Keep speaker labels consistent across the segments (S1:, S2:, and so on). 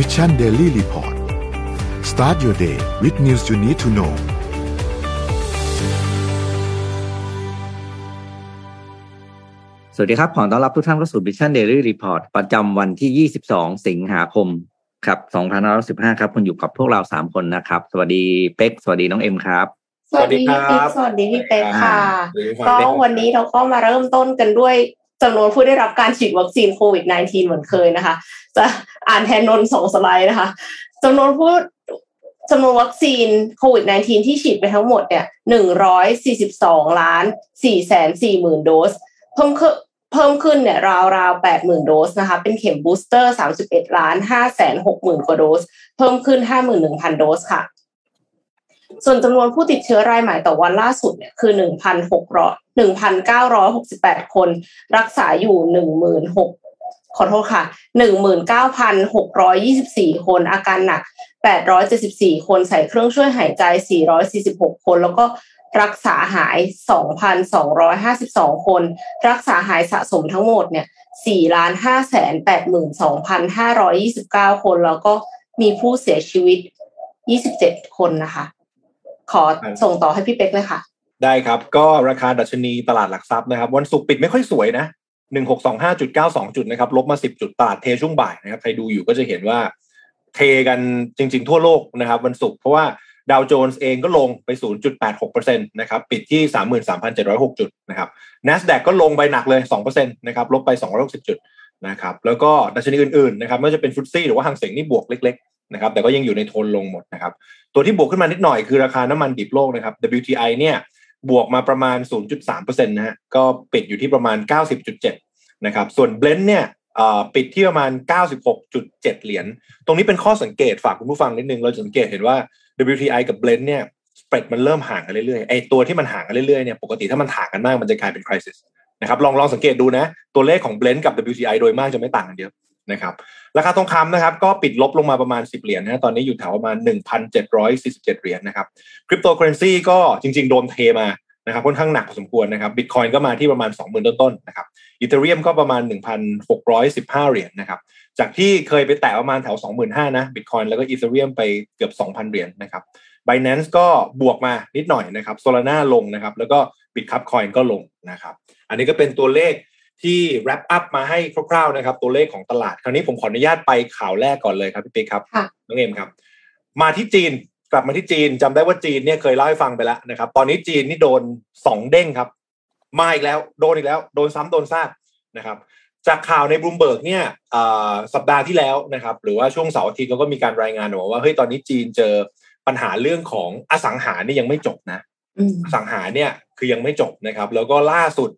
S1: Mission Daily Report start your day with news you need to know
S2: สวัสดีครับ ขอต้อนรับทุกท่านเข้าสู่ Mission Daily Report ประจำวันที่ 22 สิงหาคม ครับ2515 ครับคุณอยู่กับพวกเรา 3 คนนะครับ สวัสดีเป็กสวัสดีน้องเอ็มครับ
S3: สวัสดีพี่ปิ๊กสวัสดีพี่เป็กค่ะ
S4: สวัสดีครับ
S3: ก็วันนี้เราก็มาเริ่มต้นกันด้วย จำนวนผู้ได้รับการฉีดวัคซีนโควิด -19 เหมือนเคยนะคะ จะอ่านแทนนนสองสไลด์นะคะจำนวนผู้จำนวนวัคซีนโควิด -19 ที่ฉีดไปทั้งหมดเนี่ยหนึ่งร้อยสี่สิบสองล้านสี่แสนสี่หมื่นโดส เพิ่มขึ้นเพิ่มขึ้นเนี่ยราวๆแปดหมื่นโดสนะคะ เป็นเข็มบูสเตอร์สามสิบเอ็ดล้านห้าแสนหกหมื่นกว่าโดส เพิ่มขึ้นห้าหมื่นหนึ่งพันโดสค่ะ ส่วนจำนวนผู้ติดเชื้อรายใหม่ต่อวันล่าสุดเนี่ยคือหนึ่งพันหกร้อยหนึ่งพันเก้าร้อยหกสิบแปดคน รักษาอยู่หนึ่งหมื่นหกขอโทษค่ะหนึ่งหมื่นเก้าพันหกร้อยยี่สิบสี่คน อาการหนักแปดร้อยเจ็ดสิบสี่คนใส่เครื่องช่วยหายใจสี่ร้อยสี่สิบหกคน แล้วก็รักษาหายสองพันสองร้อยห้าสิบสองคน รักษาหายสะสมทั้งหมดเนี่ยสี่ล้านห้าแสนแปดหมื่นสองพันห้าร้อยยี่สิบเก้าคน แล้วก็มีผู้เสียชีวิตยี่สิบเจ็ดคนนะคะ ขอส่งต่อให้พี่เป๊กเลยค่ะ
S4: ได้ครับ ก็ราคาดัชนีตลาดหลักทรัพย์นะครับ วันศุกร์ปิดไม่ค่อยสวยนะหนึ่งหกสองห้าจุดเก้าสองจุดนะครับลบมาสิบจุดตลาดเทช่วงบ่ายนะครับใครดูอยู่ก็จะเห็นว่าเทกันจริง ๆ ทั่วโลกนะครับ วันศุกร์เพราะว่าดาวโจนส์เองก็ลงไป 0.86%นะครับ ปิดที่ 33,706 จุดนะครับ NASDAQ ก็ลงไปหนักเลย 2%นะครับ ลบไป 260 จุดนะครับ แล้วก็ดัชนีอื่น ๆ นะครับ ไม่ว่าจะเป็นฟุตซี่หรือว่าหางเสียงนี่บวกเล็ก ๆ นะครับ แต่ก็ยังอยู่ในโทนลงหมดนะครับ ตัวที่บวกขึ้นมานิดหน่อยคือราคาน้ำมันดิบโลกนะครับ WTI เนี่ยบวกมาประมาณ 0.3%นะฮะก็ปิดอยู่ที่ประมาณ 90.7 นะครับ ส่วน Blend เนี่ยปิดที่ประมาณ 96.7 เหรียญ ตรงนี้เป็นข้อสังเกตฝากคุณผู้ฟังนิดนึง เราจะสังเกตเห็นว่า WTI กับ Blend เนี่ยสเปรดมันเริ่มห่างกันเรื่อยๆ ไอตัวที่มันห่างกันเรื่อยๆเนี่ยปกติถ้ามันห่างกันมากมันจะกลายเป็น crisis นะครับลองลองสังเกตดูนะ ตัวเลขของ Blend กับ WTI โดยมากจะไม่ต่างกันเยอะ นะครับราคาทองคำนะครับก็ปิดลบลงมาประมาณ 10 เหรียญนะตอนนี้อยู่แถวประมาณ 1,747 เหรียญนะครับคริปโตเคอเรนซีก็จริง ๆ โดนเทมานะครับค่อนข้างหนักพอสมควรนะครับบิตคอยน์ก็มาที่ประมาณ 20,000 ต้นๆนะครับ Ethereum ก็ประมาณ 1,615 เหรียญนะครับจากที่เคยไปแตะประมาณแถว 25,000นะบิตคอยน์แล้วก็ Ethereum ไปเกือบ 2,000 เหรียญนะครับ Binance ก็บวกมานิดหน่อยนะครับ Solana ลงนะครับแล้วก็ Bitkub Coin ก็ลงนะครับอันนี้ก็เป็นตัวเลข ที่ wrap up มาให้คร่าวๆนะครับ ตัวเลขของตลาด คราวนี้ผมขออนุญาตไปข่าวแรกก่อนเลยครับพี่ปิ๊กครับ
S3: ค่ะ
S4: น้องเอ็มครับ มาที่จีนกลับมาที่จีนจำได้ว่าจีนเนี่ยเคยเล่าให้ฟังไปแล้วนะครับ ตอนนี้จีนนี่โดนสองเด้งครับ มาอีกแล้วโดนอีกแล้ว โดนซ้ำโดนซากนะครับ จากข่าวในบลูมเบิร์กเนี่ยอ่าสัปดาห์ที่แล้วนะครับ หรือว่าช่วงเสาร์อาทิตย์เขาก็มีการรายงานออกมาว่าเฮ้ยตอนนี้จีนเจอปัญหาเรื่องของอสังหานี่ยังไม่จบนะ
S3: อืม
S4: อสังหาเนี่ยคือยังไม่จบนะครับ แล้วก็ล่าสุด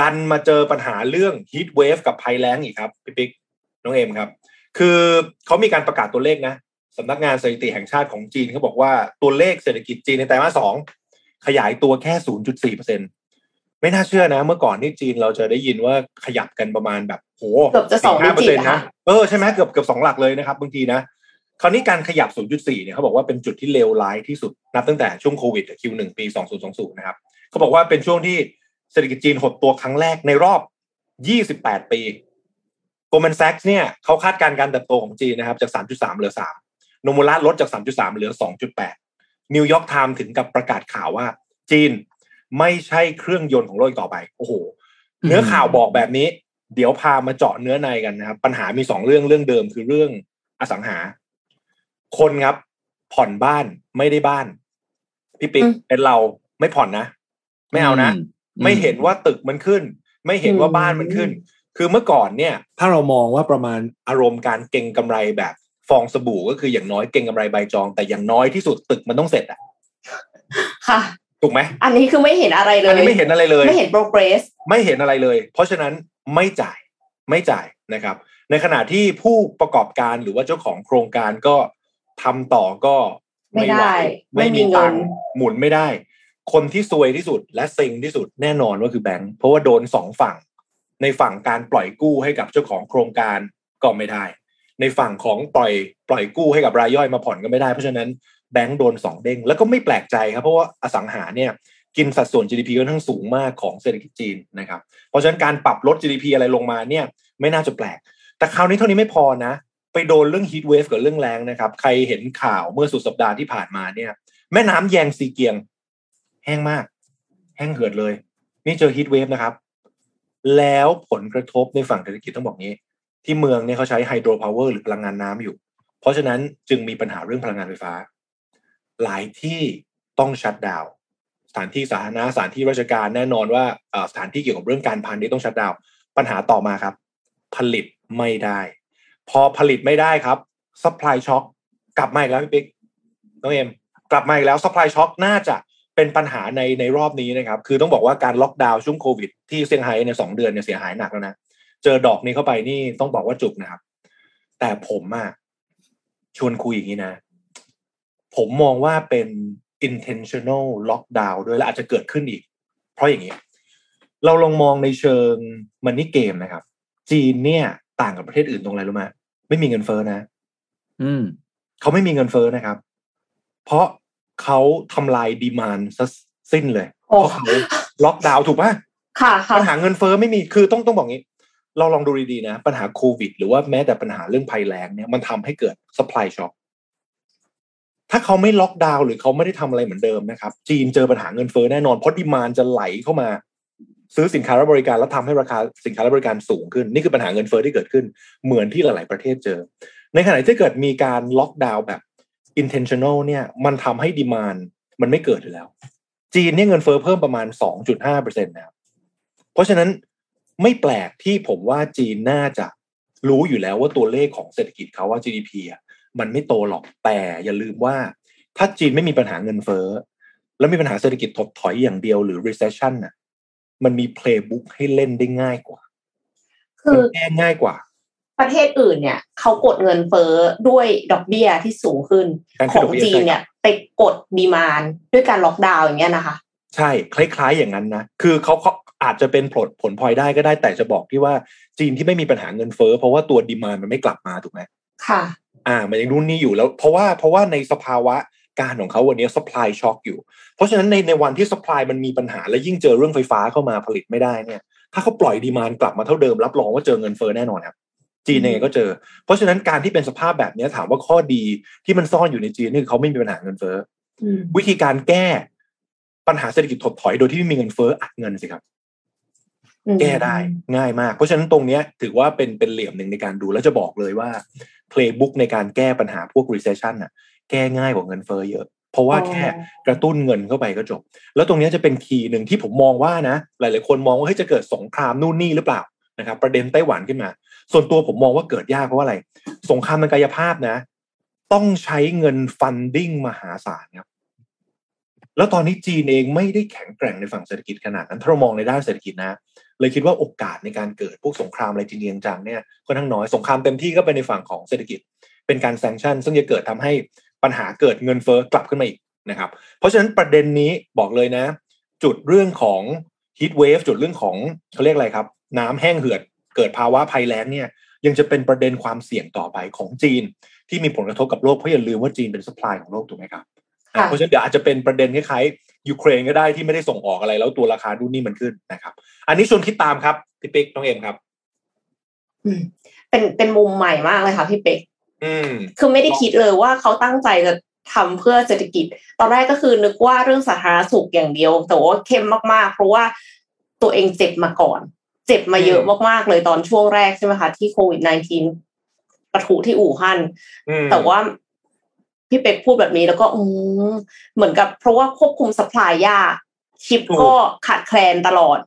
S4: ดันมาเจอปัญหาเรื่อง heat wave กับภัยแล้งอีกครับพี่ปิ๊กน้องเอมครับ คือเขามีการประกาศตัวเลขนะสำนักงานสถิติแห่งชาติของจีนเขาบอกว่าตัวเลขเศรษฐกิจจีนในไตรมาสสองขยายตัวแค่ 0.4เปอร์เซ็นไม่น่าเชื่อนะ เมื่อก่อนที่จีนเราจะได้ยินว่าขยับกันประมาณแบบโห
S3: เกือบจะสอง
S4: ห้าเปอร์
S3: ดิจิ
S4: เซ็น
S3: ต
S4: ต์
S3: อะค่ะ
S4: นะเออใช่ไหมเกือบเกือบสองหลักเลยนะครับบางทีนะคราวนี้การขยับ 0.4 เนี่ยเขาบอกว่าเป็นจุดที่เลวร้ายที่สุดนับตั้งแต่ช่วงโควิด Q1 ปี 2020 นะครับเขาบอกว่าเป็นช่วงที่ เศรษฐกิจจีนหดตัวครั้งแรกในรอบ 28 ปี Goldman Sachs เนี่ยเขาคาดการณ์การเติบโตของจีนนะครับจาก 3.3 เหลือ 3 โนมูระลดจาก 3.3 เหลือ 2.8 นิวยอร์กไทม์ถึงกับประกาศข่าวว่า จีนไม่ใช่เครื่องยนต์ของโลกอีกต่อไป โอ้โห เนื้อข่าวบอกแบบนี้ เดี๋ยวพามาเจาะเนื้อในกันนะครับ ปัญหามีสองเรื่องเรื่องเดิมคือเรื่องอสังหา คนครับ ผ่อนบ้านไม่ได้บ้าน พี่ปิ๊ก
S3: อืม
S4: เป็นเราไม่ผ่อนนะ ไม่เอานะ
S2: อืม
S4: ไม่เห็นว่าตึกมันขึ้น ไม่เห็นว่าบ้านมันขึ้น คือเมื่อก่อนเนี่ย ถ้าเรามองว่าประมาณอารมณ์การเก็งกำไรแบบฟองสบู่ก็คืออย่างน้อยเก็งกำไรใบจอง แต่อย่างน้อยที่สุดตึกมันต้องเสร็จอะ
S3: ค่ะ
S4: ถูกไหม
S3: อันนี้คือไม่เห็นอะไรเล
S4: อั
S3: ย
S4: นนี้ไม่เห็นอะไรเลย
S3: ไม่เห็น progress
S4: ไม่เห็นอะไรเลย เพราะฉะนั้นไม่จ่ายไม่จ่ายนะครับ ในขณะที่ผู้ประกอบการหรือว่าเจ้าของโครงการก็ทำต่อก็
S3: ไม่ได้
S4: ไหว
S3: ไม่มีเงิน
S4: ตังค์หมุนไม่ได้ คนที่ซวยที่สุดและเซ็งที่สุดแน่นอนว่าคือแบงค์เพราะว่าโดนสองฝั่ง ในฝั่งการปล่อยกู้ให้กับเจ้าของโครงการก็ไม่ได้ ในฝั่งของปล่อยปล่อยกู้ให้กับรายย่อยมาผ่อนก็ไม่ได้เพราะฉะนั้นแบงค์โดนสองเด้งแล้วก็ไม่แปลกใจครับเพราะว่าอสังหาเนี่ยกินสัดส่วน GDP ค่อนข้างสูงมากของเศรษฐกิจจีนนะครับ เพราะฉะนั้นการปรับลด GDP อะไรลงมาเนี่ยไม่น่าจะแปลก แต่คราวนี้เท่านี้ไม่พอนะ ไปโดนเรื่อง heatwave กับเรื่องแล้งนะครับ ใครเห็นข่าวเมื่อสุดสัปดาห์ที่ผ่านมาเนี่ย แม่น้ำแยงซีเกียง แห้งมาก แห้งเหือดเลย นี่เจอ heatwave นะครับ แล้วผลกระทบในฝั่งเศรษฐกิจต้องบอกงี้ ที่เมืองเนี่ยเขาใช้ hydropower หรือพลังงานน้ำอยู่ เพราะฉะนั้นจึงมีปัญหาเรื่องพลังงานไฟฟ้า หลายที่ต้อง shutdown สถานที่สาธารณะสถานที่ราชการแน่นอนว่าสถานที่เกี่ยวกับเรื่องการพาณิชย์ต้อง shutdown ปัญหาต่อมาครับ ผลิตไม่ได้ พอผลิตไม่ได้ครับ supply shock กลับมาอีกแล้วพี่ปิ๊กน้องเอ็มกลับมาอีกแล้ว supply shock น่าจะ เป็นปัญหาในในรอบนี้นะครับ คือต้องบอกว่าการล็อกดาวน์ช่วงโควิดที่เซี่ยงไฮ้ในสองเดือนเนี่ยเสียหายหนักแล้วนะ เจอดอกนี้เข้าไปนี่ต้องบอกว่าจุกนะครับ แต่ผมอะชวนคุยอย่างนี้นะ ผมมองว่าเป็น intentional lockdown ด้วยและอาจจะเกิดขึ้นอีก เพราะอย่างนี้ เราลองมองในเชิงมันนี่เกมนะครับ จีนเนี่ย ต่างกับประเทศอื่นตรงอะไรรู้ไหมไม่มีเงินเฟ้อนะ
S2: อืม
S4: เขาไม่มีเงินเฟ้อนะครับ เพราะ เขาทำลายดีมานซะสิ้นเลย
S3: โอ้
S4: เพราะเขาล็อกดาวน์ถูกปะ
S3: ค่ะค่ะ
S4: ปัญหาเงินเฟ้อไม่มีคือต้องต้องบอกงี้ เราลองดูดีๆนะ ปัญหาโควิด หรือว่าแม้แต่ปัญหาเรื่องภัยแล้งเนี่ยมันทำให้เกิด supply shock ถ้าเขาไม่ล็อกดาวน์หรือเขาไม่ได้ทำอะไรเหมือนเดิมนะครับ จีนเจอปัญหาเงินเฟ้อแน่นอนเพราะ demand จะไหลเข้ามา ซื้อสินค้าและบริการแล้วทำให้ราคาสินค้าและบริการสูงขึ้น นี่คือปัญหาเงินเฟ้อที่เกิดขึ้น เหมือนที่หลาย ๆ ประเทศเจอ ในขณะที่เกิดมีการล็อกดาวน์แบบ intentional เนี่ยมันทำให้ demandมันไม่เกิดอยู่แล้ว จีนเนี่ยเงินเฟ้อเพิ่มประมาณ 2.5เปอร์เซ็นต์นะครับเพราะฉะนั้นไม่แปลกที่ผมว่าจีนน่าจะรู้อยู่แล้วว่าตัวเลขของเศรษฐกิจเขาว่า GDP อะมันไม่โตหรอกแต่อย่าลืมว่า ถ้าจีนไม่มีปัญหาเงินเฟ้อ แล้วมีปัญหาเศรษฐกิจถดถอยอย่างเดียวหรือ recession น่ะมันมี playbook ให้เล่นได้ง่ายกว่า
S3: คือ
S4: มันแก้ง่ายกว่า
S3: ประเทศอื่นเนี่ยเขากดเงินเฟ้อด้วยดอกเบี้ยที่สูงขึ้น
S4: การ
S3: ข
S4: ขึ้น
S3: อ
S4: ด
S3: ง
S4: อกเบี้ย
S3: จีนเนี่ย ไปกดดีมานด้วยการล็อกดาวน์อย่างเงี้ยนะคะ
S4: ใช่คล้ายๆอย่างนั้นนะ คือเขาเขาอาจจะเป็นผลผลพลอยได้ก็ได้แต่จะบอกที่ว่าจีนที่ไม่มีปัญหาเงินเฟ้อเพราะว่าตัวดีมานมันไม่กลับมาถูกไหม
S3: ค่ะ
S4: อ่า มันยังรุ่นนี้อยู่แล้ว เพราะว่าเพราะว่าในสภาวะการของเขาวันนี้ supply shock อยู่ เพราะฉะนั้นในในวันที่ supply มันมีปัญหาและยิ่งเจอเรื่องไฟฟ้าเข้ามาผลิตไม่ได้เนี่ย ถ้าเขาปล่อยดีมานกลับมาเท่าเดิมรับรองว่าเจอเงินเฟ้อแน่นอนครับ จีนยังไงก็เจอ เพราะฉะนั้นการที่เป็นสภาพแบบนี้ถามว่าข้อดีที่มันซ่อนอยู่ในจีนนี่คือเขาไม่มีปัญหาเงินเฟ้อ
S3: อืม
S4: วิธีการแก้ปัญหาเศรษฐกิจถดถอยโดยที่ไม่มีเงินเฟ้ออัดเงินสิครับ แก้ได้ง่ายมาก เพราะฉะนั้นตรงเนี้ย ถือว่าเป็นเป็นเหลี่ยมหนึ่งในการดูแล้วจะบอกเลยว่า playbook ในการแก้ปัญหาพวก recession น่ะ แก้ง่ายกว่าเงินเฟ้อเยอะ เพราะว่าแค่กระตุ้นเงินเข้าไปก็จบ แล้วตรงเนี้ยจะเป็นคีย์หนึ่งที่ผมมองว่านะ หลาย ๆ คนมองว่าเฮ้ยจะเกิดสงครามนู่นนี่หรือเปล่านะครับ ประเด็นไต้หวันขึ้นมา ส่วนตัวผมมองว่าเกิดยากเพราะว่าอะไร สงครามทางกายภาพนะ ต้องใช้เงิน funding มหาศาลครับแล้วตอนนี้จีนเองไม่ได้แข็งแกร่งในฝั่งเศรษฐกิจขนาดนั้นถ้าเรามองในด้านเศรษฐกิจนะ เลยคิดว่าโอกาสในการเกิดพวกสงครามอะไรจริงจังเนี่ยค่อนข้างน้อยสงครามเต็มที่ก็ไปในฝั่งของเศรษฐกิจ เป็นการแซงชั่น ซึ่งจะเกิดทำให้ปัญหาเกิดเงินเฟ้อกลับขึ้นมาอีกนะครับ เพราะฉะนั้นประเด็นนี้บอกเลยนะ จุดเรื่องของ heat wave จุดเรื่องของเขาเรียกอะไรครับ น้ำแห้งเหือด เกิดภาวะภัยแล้งเนี่ยยังจะเป็นประเด็นความเสี่ยงต่อไปของจีน ที่มีผลกระทบกับโลกเพราะอย่าลืมว่าจีนเป็น supply ของโลกถูกไหมครับ
S3: ค่ะ
S4: เพราะฉะนั้นเดี๋ยวอาจจะเป็นประเด็นคล้ายๆยูเครนก็ได้ที่ไม่ได้ส่งออกอะไร แล้วตัวราคาดูนนี่มันขึ้นนะครับ อันนี้ชวนคิดตามครับพี่ปิ๊กน้องเอ็มครับ
S3: อืมเป็นเป็นมุมใหม่มากเลยค่ะพี่เป๊ก
S4: อืม
S3: คือไม่ได้คิดเลยว่าเขาตั้งใจจะทำเพื่อเศรษฐกิจ ตอนแรกก็คือนึกว่าเรื่องสาธารณสุขอย่างเดียว แต่ว่าเข้มมากๆ เพราะว่าตัวเองเจ็บมาก่อน เจ็บมาเยอะมากๆเลยตอนช่วงแรกใช่ไหมคะที่โควิด -19 ประทุที่อู่ฮั่น
S4: อืม
S3: แต่ว่าพี่เป็กพูดแบบนี้แล้วก็อืมเหมือนกับเพราะว่าควบคุมสป라이ยากชิปก็ขาดแคลนตลอด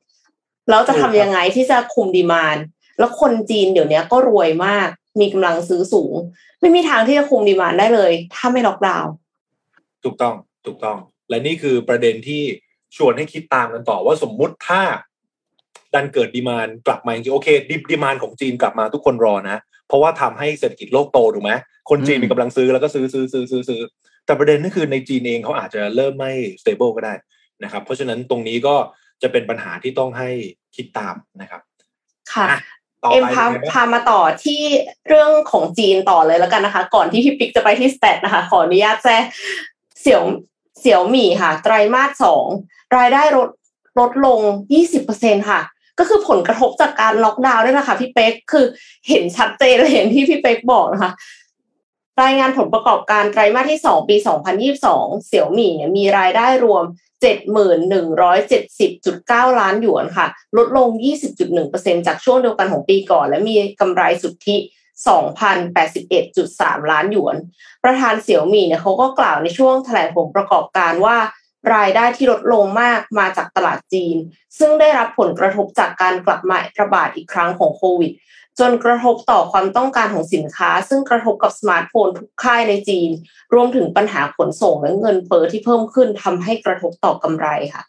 S3: แล้วจะทำยังไงที่จะคุมดีมานแล้วคนจีนเดี๋ยวนี้ก็รวยมาก มีกำลังซื้อสูง ไม่มีทางที่จะคุมดีมานได้เลย ถ้าไม่ล็อกดาวน์
S4: ถูกต้องถูกต้อง และนี่คือประเด็นที่ชวนให้คิดตามกันต่อว่าสมมุติถ้า ดันเกิดดีมานกลับมาจริงๆโอเคดิดีมานของจีนกลับมาทุกคนรอนะ เพราะว่าทำให้เศรษฐกิจโลกโตถูกไหมคนจีน
S2: อืม
S4: มีกำลังซื้อแล้วก็ซื้อซื้อซื้อซื้อซื้อแต่ประเด็นก็คือในจีนเองเขาอาจจะเริ่มไม่ stable ก็ได้นะครับ เพราะฉะนั้นตรงนี้ก็จะเป็นปัญหาที่ต้องให้คิดตามนะครับ
S3: ค่ะ
S4: อะต่อ
S3: เอ็ม
S4: ไป
S3: พา
S4: เป็นไงบ้าง
S3: พามาต่อที่เรื่องของจีนต่อเลยแล้วกันนะคะ ก่อนที่พี่ปิ๊กจะไปที่สเตทนะคะ ขออนุญาตแจ้งเสี่ยวเสี่ยวหมี่ค่ะ ไตรมาสสองรายได้ลดลดลง 20%ค่ะ ก็คือผลกระทบจากการล็อกดาวน์นี่แหละค่ะพี่เป๊กคือเห็นชัดเจนเลยอย่างที่พี่เป๊กบอกนะคะรายงานผลประกอบการไตรมาสที่ 2 ปี 2022 เสี่ยวมี่เนี่ยมีรายได้รวม 71,170.9 ล้านหยวนค่ะ ลดลง 20.1%จากช่วงเดียวกันของปีก่อน และมีกำไรสุทธิ 2,081.3 ล้านหยวน ประธานเสี่ยวมี่เนี่ยเขาก็กล่าวในช่วงแถลงผลประกอบการว่า รายได้ที่ลดลงมากมาจากตลาดจีน ซึ่งได้รับผลกระทบจากการกลับมาระบาดอีกครั้งของโควิด จนกระทบต่อความต้องการของสินค้า ซึ่งกระทบกับสมาร์ทโฟนทุกค่ายในจีน รวมถึงปัญหาขนส่งและเงินเฟ้อที่เพิ่มขึ้นทำให้กระทบต่อกำไรค่ะ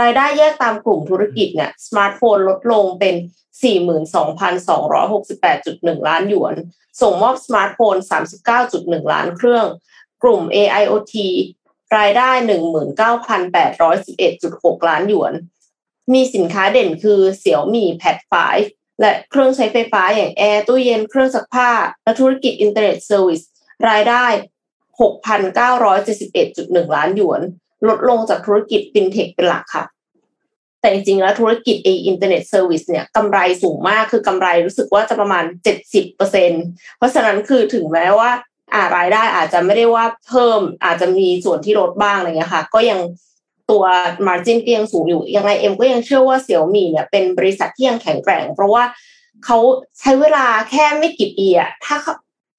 S3: รายได้แยกตามกลุ่มธุรกิจเนี่ยสมาร์ทโฟนลดลงเป็น 42,268.1 ล้านหยวน ส่งมอบสมาร์ทโฟน 39.1 ล้านเครื่อง กลุ่ม AIoT รายได้19,811.6ล้านหยวน มีสินค้าเด่นคือเสี่ยวมี่แพด5และเครื่องใช้ไฟฟ้าอย่างแอร์ตู้เย็นเครื่องซักผ้า และธุรกิจ Internet Service รายได้ 6,971.1 ล้านหยวน ลดลงจากธุรกิจฟินเทคเป็นหลักค่ะ แต่จริงๆแล้วธุรกิจเอ Internet Service เนี่ยกำไรสูงมากคือกำไรรู้สึกว่าจะประมาณ 70%เพราะฉะนั้นคือถึงแม้ว่า อ่ารายได้อาจจะไม่ได้ว่าเพิ่มอาจจะมีส่วนที่ลดบ้างอะไรเงี้ยค่ะ ก็ยังตัว margin ก็ยังสูงอยู่ยังไงเอ็มก็ยังเชื่อว่าเสี่ยวมี่เนี่ยเป็นบริษัทที่ยังแข็งแกร่ง เพราะว่าเขาใช้เวลาแค่ไม่กี่ปีอะถ้า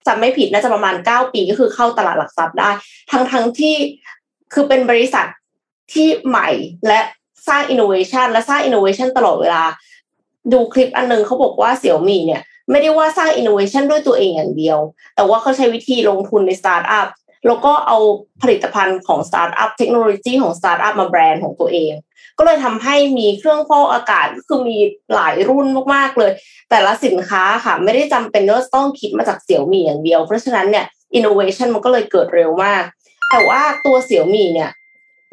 S3: จำไม่ผิดน่าจะประมาณเก้าปีก็คือเข้าตลาดหลักทรัพย์ได้ ทั้งทั้งที่คือเป็นบริษัทที่ใหม่และสร้าง innovation และสร้าง innovation ตลอดเวลา ดูคลิปอันนึงเขาบอกว่าเสี่ยวมี่เนี่ย ไม่ได้ว่าสร้าง innovation ด้วยตัวเองอย่างเดียว แต่ว่าเขาใช้วิธีลงทุนในสตาร์ทอัพแล้วก็เอาผลิตภัณฑ์ของสตาร์ทอัพเทคโนโลยีของสตาร์ทอัพมาแบรนด์ของตัวเอง ก็เลยทำให้มีเครื่องฟอกอากาศก็คือมีหลายรุ่นมากๆเลย แต่ละสินค้าค่ะ ไม่ได้จำเป็นว่าต้องคิดมาจากเสี่ยวมี่อย่างเดียว เพราะฉะนั้นเนี่ยอินโนเวชันมันก็เลยเกิดเร็วมาก แต่ว่าตัวเสี่ยวมี่เนี่ย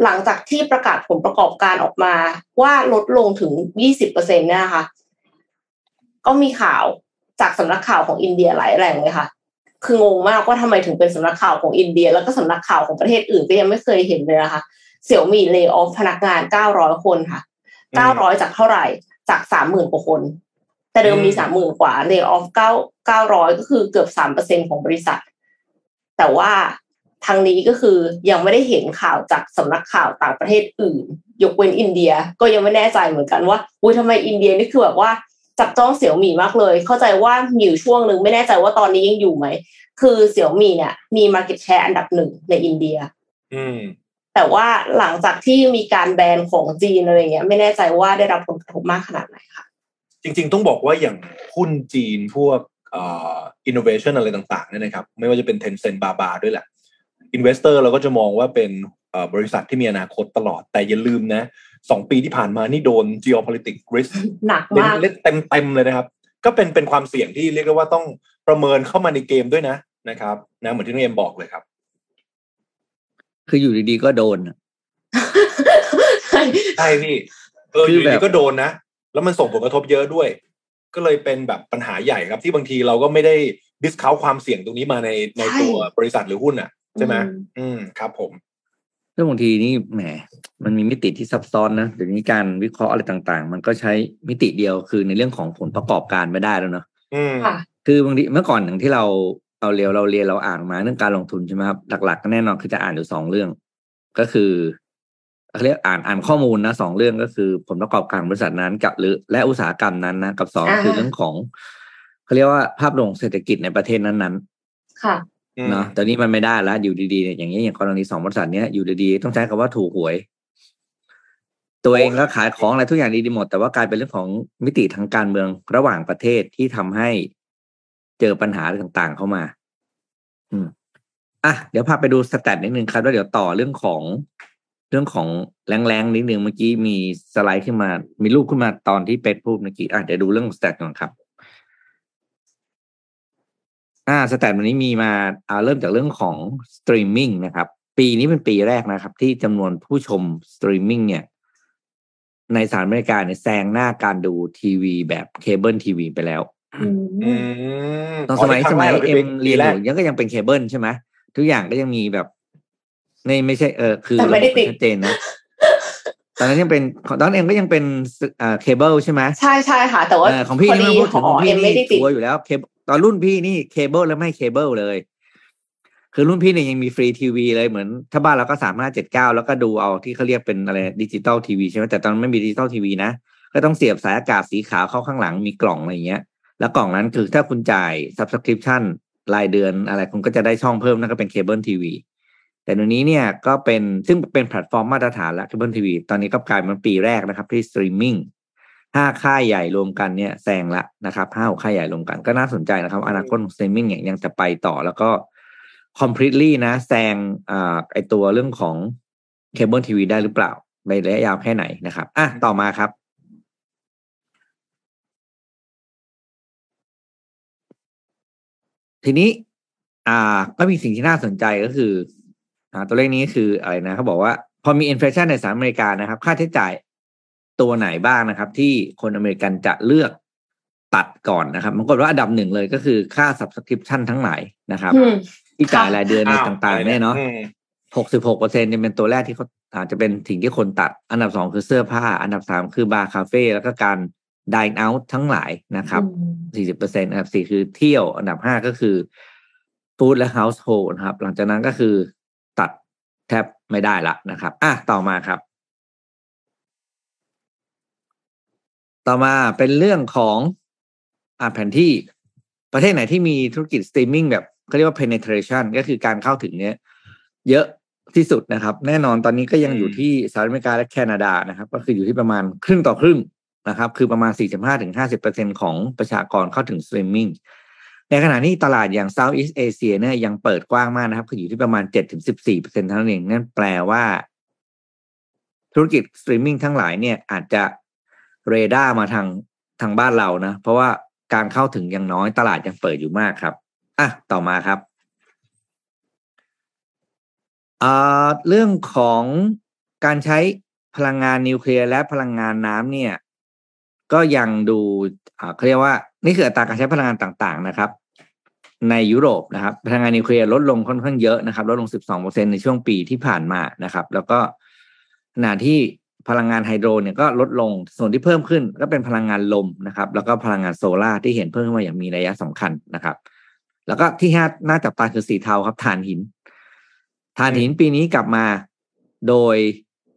S3: หลังจากที่ประกาศผลประกอบการออกมาว่าลดลงถึง 20%นะคะก็มีข่าว จากสำนักข่าวของอินเดียหลายแหล่งเลยค่ะ คืองงมากว่าทำไมถึงเป็นสำนักข่าวของอินเดีย แล้วก็สำนักข่าวของประเทศอื่นก็ยังไม่เคยเห็นเลยนะคะเสี่ยวมี่ lay off พนักงานเก้าร้อยคนค่ะเก้าร้อยจากเท่าไหร่จากสามหมื่นกว่าคน แต่เดิมมีสามหมื่นกว่า lay off เก้าเก้าร้อยก็คือเกือบสามเปอร์เซ็นของบริษัท แต่ว่าทางนี้ก็คือยังไม่ได้เห็นข่าวจากสำนักข่าวต่างประเทศอื่น ยกเว้นอินเดียก็ยังไม่แน่ใจเหมือนกันว่าอุ้ยทำไมอินเดียนี่คือแบบว่า จับจ้องเสี่ยวมี่มากเลย เข้าใจว่ามีอยู่ช่วงหนึ่งไม่แน่ใจว่าตอนนี้ยังอยู่ไหม คือเสี่ยวมี่เนี่ย มี Market Share อันดับหนึ่งในอินเดีย
S4: อืม
S3: แต่ว่าหลังจากที่มีการแบนของจีนอะไรเงี้ย ไม่แน่ใจว่าได้รับผลกระทบมากขนาดไหนค่ะ
S4: จริง ๆ ต้องบอกว่าอย่างหุ้นจีนพวกเอ่ออินโนเวชันอะไรต่างๆเนี่ยนะครับ ไม่ว่าจะเป็น Tencent บาบาด้วยแหละ investor เราก็จะมองว่าเป็นบริษัทที่มีอนาคตตลอดแต่อย่าลืมนะ สองปีที่ผ่านมานี่โดน geopolitics risk
S3: หนักมาก
S4: เล่นเต็มๆเลยนะครับ ก็เป็นเป็นความเสี่ยงที่เรียกได้ว่าต้องประเมินเข้ามาในเกมด้วยนะนะครับนะเหมือนที่น้องเอ็มบอกเลยครับ
S2: คืออยู่ดีๆก็โดน
S4: ใช่พี่เอออยู่ดีก็โดนนะ แล้วมันส่งผลกระทบเยอะด้วย ก็เลยเป็นแบบปัญหาใหญ่ครับที่บางทีเราก็ไม่ได้ discount ความเสี่ยงตรงนี้มาในในตัวบริษัทหรือหุ้นอะใช่ไหมอืมครับผม
S2: เรื่องบางทีนี่แหมมันมีมิติที่ซับซ้อนนะเดี๋ยวนี้การวิเคราะห์อะไรต่างๆ มันก็ใช้มิติเดียวคือในเรื่องของผลประกอบการไม่ได้แล้วเนาะคือบางทีเมื่อก่อนอย่างที่เราเราเรียนเราเรียนเราอ่านมาเรื่องการลงทุนใช่ไหมครับหลักๆก็แน่นอนคือจะอ่านอยู่สองเรื่อง ก็คือเขาเรียกอ่านอ่านข้อมูลนะสองเรื่องก็คือผลประกอบการบริษัทนั้นกับหรือและอุตสาหกรรมนั้นนะกับสองคือเรื่องของเขาเรียกว่าภาพรวมเศรษฐกิจในประเทศนั้น
S3: ๆค่ะ
S2: เนาะตอนนี้มันไม่ได้แล้วอยู่ดีๆเนี่ยอย่างนี้อย่างกรณีสองบริษัทเนี้ยอยู่ดีๆต้องใช้คำว่าถูกหวย ตัวเองก็ขายของอะไรทุกอย่างดีๆหมด แต่ว่ากลายเป็นเรื่องของมิติทางการเมืองระหว่างประเทศที่ทำให้เจอปัญหาต่างๆเข้ามา อืมอะเดี๋ยวพาไปดู stat นิดนึงครับแล้วเดี๋ยวต่อเรื่องของเรื่องของแรงๆนิดนึงเมื่อกี้มีสไลด์ขึ้นมา มีรูปขึ้นมาตอนที่เป๊กพูดเมื่อกี้อะเดี๋ยวดูเรื่อง stat ก่อนครับ อ่า stat วันนี้มีมาอ่าเริ่มจากเรื่องของสตรีมมิ่งนะครับ ปีนี้เป็นปีแรกนะครับ ที่จำนวนผู้ชมสตรีมมิ่งเนี่ย ในสหรัฐอเมริกาเนี่ยแซงหน้าการดูทีวีแบบเคเบิลทีวีไปแล้วตอนสมัยสมัยเอ็มเรียนอยู่ยังก็ยังเป็นเคเบิลใช่ไหมทุกอย่างก็ยังมีแบบในไม่ใช่เออคือ
S3: ไม่ได้ติด
S2: ชัดเจนนะตอนนั้นยังเป็นตอนนั้นเองก็ยังเป็นอ่าเคเบิลใช่ไหม
S3: ใช่ใช่ค่ะ แต่ว่า
S2: เออของพี่
S3: พอ
S2: นี่
S3: ดี
S2: ไม่พูด
S3: ข
S2: ถึ
S3: อง
S2: งของพี่
S3: เอ็มไม่
S2: นี่
S3: ได้ติด
S2: ชัวร์อยู่แล้วเคเบิล ตอนรุ่นพี่นี่เคเบิลแล้วไม่เคเบิลเลย คือรุ่นพี่เนี่ยยังมีฟรีทีวีเลยเหมือน ถ้าบ้านเราก็สามห้าเจ็ดเก้าแล้วก็ดูเอาที่เขาเรียกเป็นอะไรดิจิตอลทีวีใช่ไหมแต่ตอนไม่มีดิจิตอลทีวีนะ ก็ต้องเสียบสายอากาศสีขาวเข้าข้างหลังมีกล่องอะไรอย่างเงี้ย แล้วกล่องนั้นคือถ้าคุณจ่าย subscription รายเดือนอะไรคุณก็จะได้ช่องเพิ่มนั่นก็เป็นเคเบิลทีวีแต่เดี๋ยวนี้เนี่ยก็เป็นซึ่งเป็นแพลตฟอร์มมาตรฐานแล้วเคเบิลทีวีตอนนี้ก็กลายเป็นปีแรกนะครับที่สตรีมมิ่ง ห้าค่ายใหญ่รวมกันเนี่ยแซงละนะครับห้าหกค่ายใหญ่รวมกันก็น่าสนใจนะครับ อนาคตของสตรีมมิ่งเนี่ยยังจะไปต่อแล้วก็ completely นะแซงอ่าไอตัวเรื่องของเคเบิลทีวีได้หรือเปล่าในระยะยาวแค่ไหนนะครับ อะต่อมาครับ ทีนี้ อ่า ก็มีสิ่งที่น่าสนใจก็คือ อ่า ตัวเลขนี้คืออะไรนะเขาบอกว่า พอมี inflation ในสหรัฐอเมริกานะครับ ค่าใช้จ่าย ตัวไหนบ้างนะครับ ที่คนอเมริกันจะเลือกตัดก่อนนะครับมันก็ว่าอันดับหนึ่งเลยก็คือค่า subscription ทั้งหลายนะครับ
S3: อืม
S2: ที่จ่าย
S3: ค่า
S2: รายเดือนใน
S4: อ้าว
S2: ต่างๆเนี่ยเนาะ
S4: อืม
S2: หกสิบหกเปอร์เซ็นจะเป็นตัวแรกที่เขาอาจจะเป็นสิ่งที่คนตัด อันดับสองคือเสื้อผ้า อันดับสามคือบาร์คาเฟ่แล้วก็การด i n เอาท์ทั้งหลายนะครับ
S3: อืม
S2: สี่สิบเปอร์เซ็นต์อันดับสี่คือเที่ยว อันดับห้าก็คือ food และ household นะครับ หลังจากนั้นก็คือตัดแทบไม่ได้ละนะครับ อะต่อมาครับ ต่อมาเป็นเรื่องของอ่าแผนที่ประเทศไหนที่มีธุรกิจสตรีมมิ่งแบบเขาเรียกว่า penetration ก็คือการเข้าถึงเนี้ยเยอะที่สุดนะครับ แน่นอนตอนนี้ก็ยังอยู่ที่สหรัฐอเมริกาและแคนาดานะครับ ก็คืออยู่ที่ประมาณครึ่งต่อครึ่งนะครับ คือประมาณ 45-50%ของประชากรเข้าถึงสตรีมมิ่งในขณะนี้ตลาดอย่าง Southeast Asia เนี่ยยังเปิดกว้างมากนะครับ คืออยู่ที่ประมาณ 7-14%เท่านั้นเองนั่นแปลว่า ธุรกิจสตรีมมิ่งทั้งหลายเนี่ยอาจจะ เรดาร์มาทางทางบ้านเรานะเพราะว่าการเข้าถึงยังน้อยตลาดยังเปิดอยู่มากครับอะต่อมาครับอ่าเรื่องของการใช้พลังงานนิวเคลียร์และพลังงานน้ำเนี่ย ก็ยังดูอ่าเขาเรียกว่า นี่คืออัตราการใช้พลังงานต่าง ๆ นะครับ ในยุโรปนะครับ พลังงานนิวเคลียร์ลดลงค่อนข้างเยอะนะครับ ลดลง 12%ในช่วงปีที่ผ่านมานะครับ แล้วก็ขณะที่ พลังงานไฮโดรเนี่ยก็ลดลงส่วนที่เพิ่มขึ้นก็เป็นพลังงานลมนะครับ แล้วก็พลังงานโซลาร์ที่เห็นเพิ่มขึ้นมาอย่างมีนัยสำคัญนะครับ แล้วก็ที่ห้าน่าจับตาคือสีเทาครับถ่านหินถ่านหินปีนี้กลับมาโดย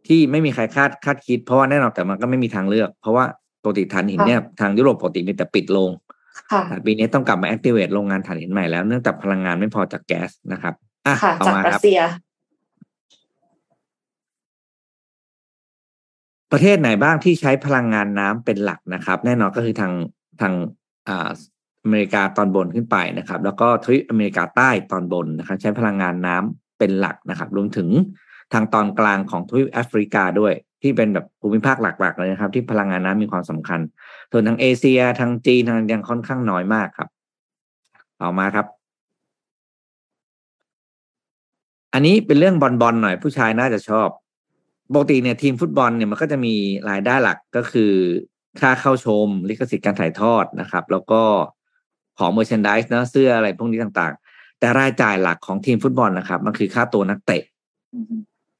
S2: ที่ไม่มีใครคาดคาดคิด เพราะว่าแน่นอนแต่มันก็ไม่มีทางเลือก เพราะว่าปกติถ่านหินเนี่ยทางยุโรปปกติมีแต่ปิดลง
S3: ค่ะ
S2: แต่ปีนี้ต้องกลับมา activate โรงงานถ่านหินใหม่แล้วเนื่องจากพลังงานไม่พอจากแก๊สนะครับอะ
S3: ค่ะ
S2: ต่อ
S3: จาก
S2: มา
S3: รั
S2: ค
S3: ส
S2: รับ
S3: เซีย
S2: ประเทศไหนบ้างที่ใช้พลังงานน้ำเป็นหลักนะครับ แน่นอนก็คือทางทางอ่าอเมริกาตอนบนขึ้นไปนะครับ แล้วก็ทวีปอเมริกาใต้ตอนบนนะครับ ใช้พลังงานน้ำเป็นหลักนะครับ รวมถึงทางตอนกลางของทวีปแอฟริกาด้วย ที่เป็นแบบภูมิภาคหลักๆเลยนะครับ ที่พลังงานน้ำมีความสำคัญ ส่วนทางเอเชียทางจีนทางยังค่อนข้างน้อยมากครับ ต่อมาครับ อันนี้เป็นเรื่องบอลบอลหน่อยผู้ชายน่าจะชอบ ปกติเนี่ยทีมฟุตบอลเนี่ยมันก็จะมีรายได้หลักก็คือ ค่าเข้าชมลิขสิทธิ์การถ่ายทอดนะครับ แล้วก็ของ merchandise นะเสื้ออะไรพวกนี้ต่างๆ แต่รายจ่ายหลักของทีมฟุตบอลนะครับ มันคือค่าตัวนักเตะ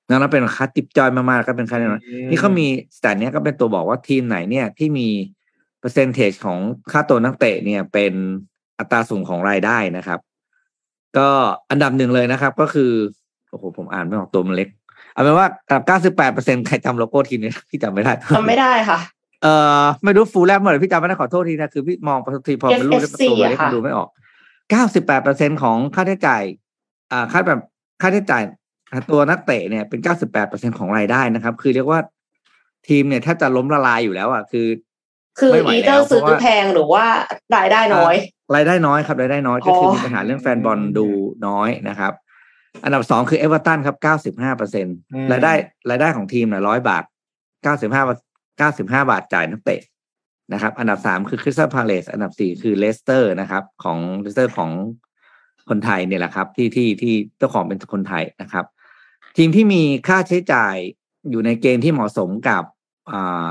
S2: นั่นเป็นค่าติปจอยมากๆก็เป็นค่าเนี่ยนี่เขามี stat เนี้ยก็เป็นตัวบอกว่าทีมไหนเนี่ยที่มีpercentage ของค่าตัวนักเตะเนี่ยเป็นอัตราสูงของรายได้นะครับ ก็อันดับหนึ่งเลยนะครับ ก็คือโอ้โหผมอ่านไม่ออกตัวมันเล็ก เอาเป็นว่าอันดับเก้าสิบแปดเปอร์เซ็นใครจำโลโก้ทีมนี้พี่จำไม่ได้
S3: จำไม่ได้ค่ะ
S2: เออไม่รู้ฟูลแลมเมื่อไหร่พี่จำไม่ได้ขอโทษทีนะ คือพี่มองปกติพอเป็นรูป
S3: FFC
S2: ตัวเล็ก
S3: อะค่ะ
S2: ดูไม่ออกเก้าสิบแปดเปอร์เซ็นของค่าใช้จ่าย อ่าค่าแบบค่าใช้จ่ายตัวนักเตะเนี่ยเป็นเก้าสิบแปดเปอร์เซ็นของรายได้นะครับ คือเรียกว่าทีมเนี่ยแทบจะล้มละลายอยู่แล้วอะคือ
S3: คือ
S2: ไม่ไหว
S3: อีเตอ
S2: แล้ว
S3: ร์ซื้อ
S2: เพราะว่า
S3: แพงหรือว่ารายได้น้อย
S2: รายได้น้อยครับรายได้น้อยก็คือ
S3: อ๋อ
S2: มีปัญหาเรื่องแฟนบอลดูน้อยนะครับ อันดับสองคือเอเวอร์ตันครับเก้าสิบห้าเปอร์เซ็นรายได้รายได้ของทีมน่ะร้อยบาทเก้าสิบห้าเก้าสิบห้าบาทจ่ายนักเตะนะครับ อันดับสามคือคริสตัลพาเลสอันดับสี่คือเลสเตอร์นะครับ ของเลสเตอร์ของคนไทยเนี่ยแหละครับ ที่ที่ที่เจ้าของเป็นคนไทยนะครับ ทีมที่มีค่าใช้จ่ายอยู่ในเกณฑ์ที่เหมาะสมกับอ่า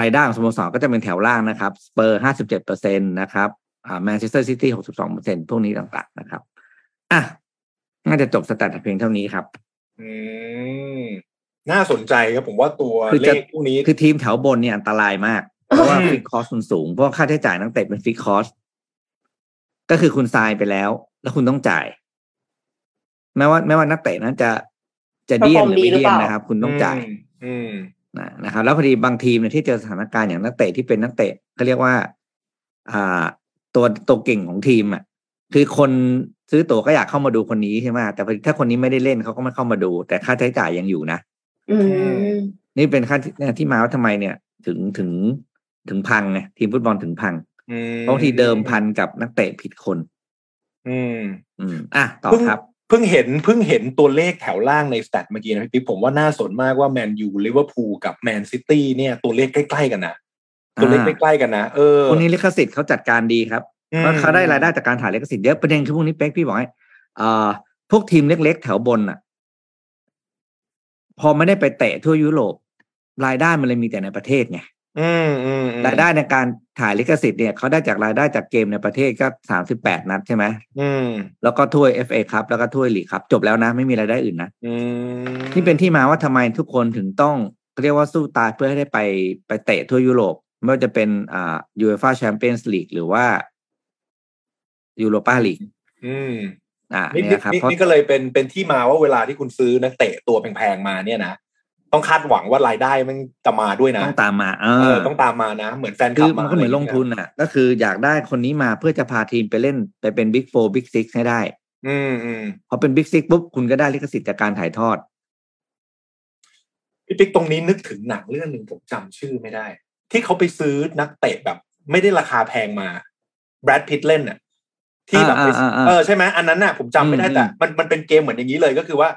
S2: รายได้ของสโมสรก็จะเป็นแถวล่างนะครับสเปอร์ห้าสิบเจ็ดเปอร์เซ็นตนะครับอ่าแมนเชสเตอร์ซิตี้หกสิบสองเปอร์เซ็นพวกนี้ต่างๆนะครับอะ น่าจะจบ stat เพียงเท่านี้ครับ
S4: อืมน่าสนใจครับผมว่าตัว
S2: คือ
S4: เล
S2: จะ
S4: ขพวกนี้
S2: คือทีมแถวบนเนี่ยอันตรายมาก เพราะว่า
S4: อืม
S2: fix cost มันสูง เพราะว่าค่าใช้จ่ายนักเตะเป็น fix cost ก็คือคุณจ่ายไปแล้ว แล้วคุณต้องจ่าย แม้ว่าแม้ว่านักเตะนั้นจะจะเดี้ยนหรือไม่
S3: perform ดีหรือ
S2: เดี้ยน
S3: เปล่าน
S2: นะครับ คุณต้องจ่าย
S4: มอืม
S2: นะนะครับ แล้วพอดีบางทีมเนี่ยที่เจอสถานการณ์อย่างนักเตะที่เป็นนักเตะเขาเรียกว่า อ่า ตัวตัวเก่งของทีมอะ คือคนซื้อตั๋วก็อยากเข้ามาดูคนนี้ใช่ไหมแต่พอดีถ้าคนนี้ไม่ได้เล่นเขาก็ไม่เข้ามาดู แต่ค่าใช้จ่ายยังอยู่นะ
S3: อืม
S2: นี่เป็นค่าที่เนี่ยที่มาว่าทำไมเนี่ย ถึงถึงถึงพังไงทีมฟุตบอลถึงพัง
S4: อืม
S2: บางทีเดิมพันกับนักเตะผิดคน
S4: อืม
S2: อืมอะต่อ
S4: เพิ่ง
S2: ครับ
S4: เพิ่งเห็นเพิ่งเห็นตัวเลขแถวล่างใน stat เมื่อกี้นะพี่ปิ๊กผมว่าน่าสนมากว่าแมนยูลิเวอร์พูลกับแมนซิตี้เนี่ย ตัวเลขใกล้ๆกันนะตัวเลข
S2: อ่า
S4: ใกล้ๆกันนะเออ
S2: พวกนี้ลิขสิทธิ์เขาจัดการดีครับ
S4: อืม
S2: เพราะเขาได้รายได้จากการถ่ายลิขสิทธิ์เยอะประเด็นคือพวกนี้เป๊กพี่บอกให้เอ่อพวกทีมเล็กๆ แถวบนอะ พอไม่ได้ไปเตะทั่วยุโรปรายได้มันเลยมีแต่ในประเทศไง
S4: อืมอืมอืม
S2: รายได้ในการถ่ายลิขสิทธิ์เนี่ยเขาได้จากรายได้จากเกมในประเทศก็สามสิบแปดนัดใช่ไหม
S4: อืม
S2: แล้วก็ถ้วย FA ครับแล้วก็ถ้วยลีกครับ จบแล้วนะ ไม่มีรายได้อื่นนะ
S4: อืม
S2: นี่เป็นที่มาว่าทำไมทุกคนถึงต้องเรียกว่าสู้ตายเพื่อให้ได้ไปไปเตะทั่วยุโรป ไม่ว่าจะเป็นอ่ายูเอฟ่าแชมเปี้ยนส์ลีกหรือว่า ยูโรปาลีก
S4: อืม
S2: อ่า
S4: นี่
S2: เนี่ยครับ
S4: นี่
S2: เพราะ
S4: นี่ก็เลยเป็นเป็นที่มาว่าเวลาที่คุณซื้อนักเตะตัวแพงๆมาเนี่ยนะต้องคาดหวังว่ารายได้มันจะมาด้วยนะ
S2: ต้องตามมาเอ
S4: เอ
S2: อ
S4: อต้องตามมานะ เหมือนแฟนคลับ
S2: อะ
S4: มา
S2: มันก็เหมือนลงทุนอะ ก็คืออยากได้คนนี้มาเพื่อจะพาทีมไปเล่นไปเป็น big four big six ให้ได้
S4: อืมอืม
S2: พอเป็น big six ปุ๊บคุณก็ได้ลิขสิทธิ์จากการถ่ายทอด
S4: พี่ปิ๊กตรงนี้นึกถึงหนังเรื่องหนึ่งผมจำชื่อไม่ได้ ที่เขาไปซื้อนักเตะแบบ ไม่ได้ราคาแพงมาแบรดพิตเล่นน่ะ ที่แบบไป
S2: อ่าอ่าอ่า
S4: เออใช่ไหมอันนั้นน่ะผมจำไม่ได้
S2: อืม
S4: แต่มันมันเป็นเกมเหมือนอย่างนี้เลยก็คือว่า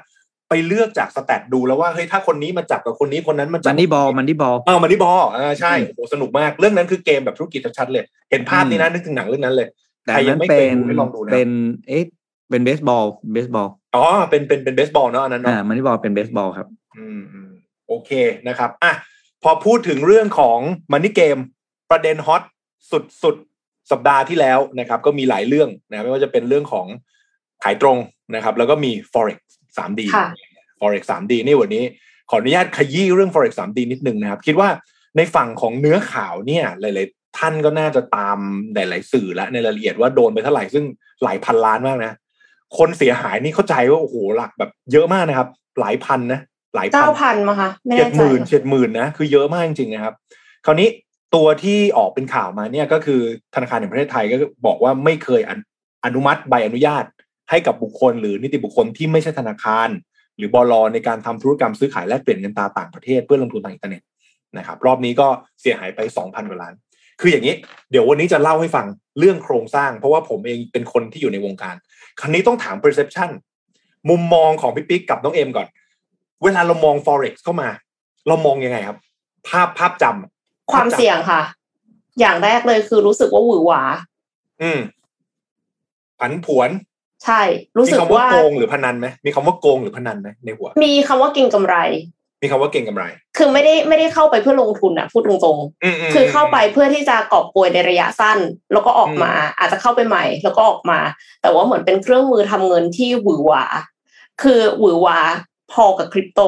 S4: ไปเลือกจากสแตทดูแล้วว่าเฮ้ยถ้าคนนี้มาจับกับคนนี้คนนั้นมาจั
S2: มันนี่บอลมันนี่บอล
S4: เออมันนี่บอลอ่าใช่
S2: อืม
S4: โอ้โหสนุกมากเรื่องนั้นคือเกมแบบธุรกิจชัดๆเลย เห็นภาพนี้นะนึกถึงหนังเรื่องนั้นเลย
S2: แต่
S4: ใครยั
S2: นั้
S4: ง
S2: น
S4: ไม่
S2: เป็
S4: เคย
S2: น
S4: ดูให้ลองดูนะ
S2: เป็นเอ๊ะเป็นเบสบอลเบสบอล
S4: อ๋อเป็นเป็นเป็นเบสบอลเนาะอันนั้นเนาะ
S2: อ่ามันนี่บอลเป็นเบสบอลครับ
S4: อืมอืมโอเคนะครับอะพอพูดถึงเรื่องของมันนี่เกมประเด็นฮอตสุดสุด สัปดาห์ที่แล้วนะครับ ก็มีหลายเรื่องนะไม่ว่าจะเป็นเรื่องของขายตรงนะครับ แล้วก็มี forex 3D
S3: ค่ะ
S4: forex 3D นี่วันนี้ขออนุญาตขยี้เรื่อง forex 3D นิดนึงนะครับ คิดว่าในฝั่งของเนื้อข่าวเนี่ยหลายๆท่านก็น่าจะตามหลายๆสื่อและในรายละเอียดว่าโดนไปเท่าไหร่ซึ่งหลายพันล้านมากนะ คนเสียหายนี่เข้าใจว่าโอ้โหหลักแบบเยอะมากนะครับ หลายพันนะหลายพั
S3: เก้าพันมาคะไม่
S4: เจ็
S3: แน่
S4: ด
S3: ใจ
S4: หมื่นเจ็ดหมื่นนะคือเยอะมากจริงๆนะครับ คราวนี้ ตัวที่ออกเป็นข่าวมาเนี่ยก็คือธนาคารแห่งประเทศไทยก็บอกว่าไม่เคยอนุอนุมัติใบอนุญาต ให้กับบุคคล หรือนิติบุคคลที่ไม่ใช่ธนาคาร หรือบลในการทำธุรกรรมซื้อขายแลกเปลี่ยนเงินตราต่างประเทศเพื่อลงทุนทางอินเทอร์เน็ตนะครับรอบนี้ก็เสียหายไปสองพันกว่าล้าน คืออย่างนี้ เดี๋ยววันนี้จะเล่าให้ฟังเรื่องโครงสร้าง เพราะว่าผมเองเป็นคนที่อยู่ในวงการ คราวนี้ต้องถาม perception มุมมองของพี่ปิ๊กกับน้องเอ็มก่อน เวลาเรามอง forex เข้ามา เรามองยังไงครับ ภาพภาพจำ
S3: ความเสี่ยงค่ะ อย่างแรกเลยคือรู้สึกว่าหวือหวา
S4: อืม ผันผวน
S3: ใช่ รู้
S4: มี
S3: สึก
S4: คำว่า
S3: ว่า
S4: โกงหรือพนันไหมมีคำว่าโกงหรือพนันไหมในหัว
S3: มีคำว่าเก่งกำไร
S4: มีคำว่าเก่งกำไร
S3: คือไม่ได้ไม่ได้เข้าไปเพื่อลงทุนอะ พูดตรง
S4: อืมม
S3: ๆคือเข้าไปเพื่อที่จะกอบโกยในระยะสั้น แล้วก็ออกมา อาจจะเข้าไปใหม่ แล้วก็ออกมา แต่ว่าเหมือนเป็นเครื่องมือทำเงินที่หวือหวา คือหวือหวาพอกับคริปโต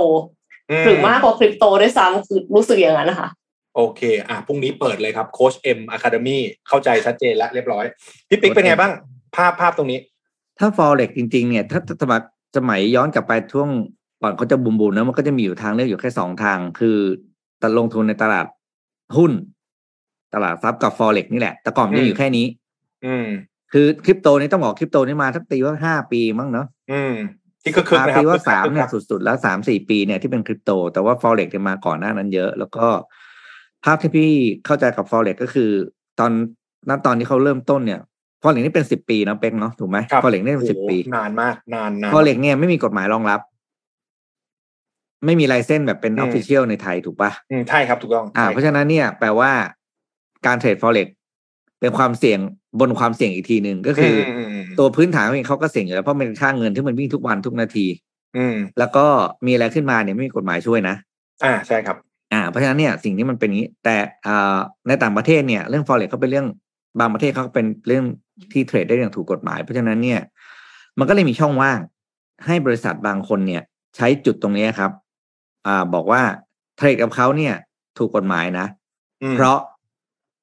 S3: หรือมากกว่าคริปโตด้วยซ้ำคือรู้สึกอย่างนั้นนะคะ
S4: โอเค อะพรุ่งนี้เปิดเลยครับโค้ชเอ็ม academy เข้าใจชัดเจนแล้วเรียบร้อย พี่ปิ๊กเป็นไงบ้าง ภาพภาพตรงนี้
S2: ถ้า forex จริง ๆ เนี่ย ถ้าสมัครสมัยย้อนกลับไปช่วงก่อนเขาจะบูมบูมนะมันก็จะมีอยู่ทางเลือกอยู่แค่สองทาง คือลงทุนในตลาดหุ้น ตลาดทรัพย์กับ forex นี่แหละ แต่ก่อนมัน
S4: อืม
S2: อยู่แค่นี้
S4: อืม
S2: คือคริปโตนี่ต้องบอกคริปโตนี่มาสักตีว่าห้าปีมั้งเนาะ
S4: อืมที่คึกๆ
S2: ห้า
S4: นะครับ
S2: ปีว่า
S4: คึกคัก
S2: สามเนี่ย
S4: คึกคัก
S2: สุดๆ แล้วสามสี่ปีเนี่ยที่เป็นคริปโต แต่ว่า forex เนี่ยมาก่อนหน้านั้นเยอะ แล้วก็ ภาพที่พี่เข้าใจกับ forex ก็คือ ตอนนั้นตอนที่เขาเริ่มต้นเนี่ย forex นี่เป็นสิบปีนะเป็กเนาะถูกไหม
S4: ครับ
S2: forex นี่เป็นสิบ
S4: โอ้โห
S2: ปี
S4: นานมาก นานนาน
S2: forex เนี่ยไม่มีกฎหมายรองรับ ไม่มีไลเซนส์แบบเป็น
S4: อื
S2: อ
S4: ม
S2: อฟฟิเชียลในไทยถูกปะ
S4: อืมใช่ครับถูกต้อง
S2: อ่า
S4: ใช่
S2: เพราะฉะนั้นเนี่ยแปลว่าการเทรด forex เป็นความเสี่ยงบนความเสี่ยงอีกทีหนึ่งก็คืออ
S4: มอืมอืม
S2: ตัวพื้นฐานเขาเองเขาก็เสี่ยงอยู่แล้วเพราะมันเป็นค่าเงินที่มันวิ่งทุกวันทุกนาที
S4: อืม
S2: แล้วก็มีอะไรขึ้นมาเนี่ยไม่มีกฎหมายช่วยนะ
S4: อ่าใช่ครับ
S2: อ่าเพราะฉะนั้นเนี่ยสิ่งที่มันเป็นอย่างนี้ แต่อ่าในต่างประเทศเนี่ยเรื่อง forex เขาเป็นเรื่องบางประเทศเขาก็เป็นเรื่องที่เทรดได้อย่างถูกกฎหมาย เพราะฉะนั้นเนี่ย มันก็เลยมีช่องว่าง ให้บริษัทบางคนเนี่ย ใช้จุดตรงนี้ครับ อ่าบอกว่าเทรดกับเขาเนี่ย ถูกกฎหมายนะ
S4: อืม
S2: เพราะ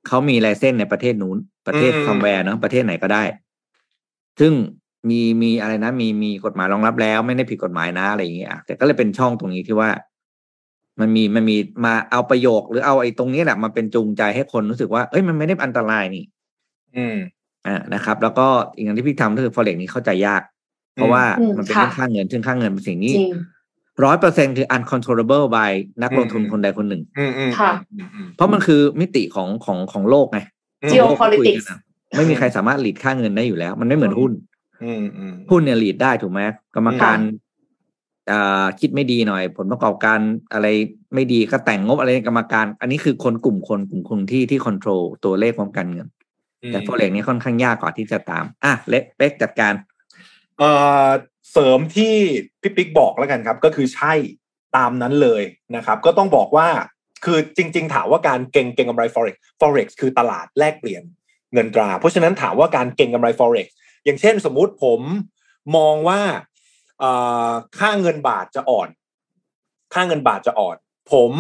S2: เขามีไลเซนส์ในประเทศนู้น ประเทศ
S4: อืม
S2: ซัมแวร์เนาะประเทศไหนก็ได้ ซึ่งมีมีอะไรนะ มีมีกฎหมายรองรับแล้ว ไม่ได้ผิดกฎหมายนะอะไรอย่างเงี้ยอะแต่ก็เลยเป็นช่องตรงนี้ที่ว่า มันมีมันมีมาเอาประโยคหรือเอาไอ้ตรงนี้แหละมาเป็นจูงใจให้คนรู้สึกว่าเอ้ยมันไม่ได้อันตรายนี่
S4: อืม
S2: อ่านะครับ แล้วก็อีกอย่างที่พี่ทำก็คือ forex นี้เข้าใจยาก เพราะว่า
S3: อืม
S2: มันเป็น
S3: ค่ะ
S2: เรื่องค่าเงินซึ่งค่าเงินเป็นสิ่ง
S3: จ
S2: นี้
S3: ริง
S2: ร้อยเปอร์เซ็นคือ uncontrollable by นักลงทุน
S4: อืม
S2: คนใดคนหนึ่ง
S4: อืมอืม
S3: ค่ะ
S4: อืมอืม
S2: เพราะมันคือมิติของของของโลกไง
S4: อืม
S3: Geopolitics
S2: โลกที่คุยกันอะไม่มีใครสามารถหลีดค่าเงินได้อยู่แล้ว มันไม่เหมือนหุ้น
S4: อืมอืม
S2: หุ้นเนี่ยหลีดได้ถูกไหมกรรมการอ่า คิดไม่ดีหน่อย ผลประกอบการอะไรไม่ดีก็แต่งงบอะไรในกรรมการ อันนี้คือคนกลุ่มคนกลุ่มคนที่ที่คอนโทรลตัวเลขของการเงิน แต่ forex นี่ค่อนข้างยากกว่าที่จะตาม อะเล็กเป๊กจัดการ
S4: เอ่อเสริมที่พี่ปิ๊กบอกแล้วกันครับ ก็คือใช่ตามนั้นเลยนะครับ ก็ต้องบอกว่าคือจริง ๆ ถามว่าการเก่งเก่งกำไร forex forex คือตลาดแลกเปลี่ยนเงินตรา เพราะฉะนั้นถามว่าการเก่งกำไร forex อย่างเช่นสมมุติผมมองว่าเอ่อ ค่าเงินบาทจะอ่อน ค่าเงินบาทจะอ่อน ผม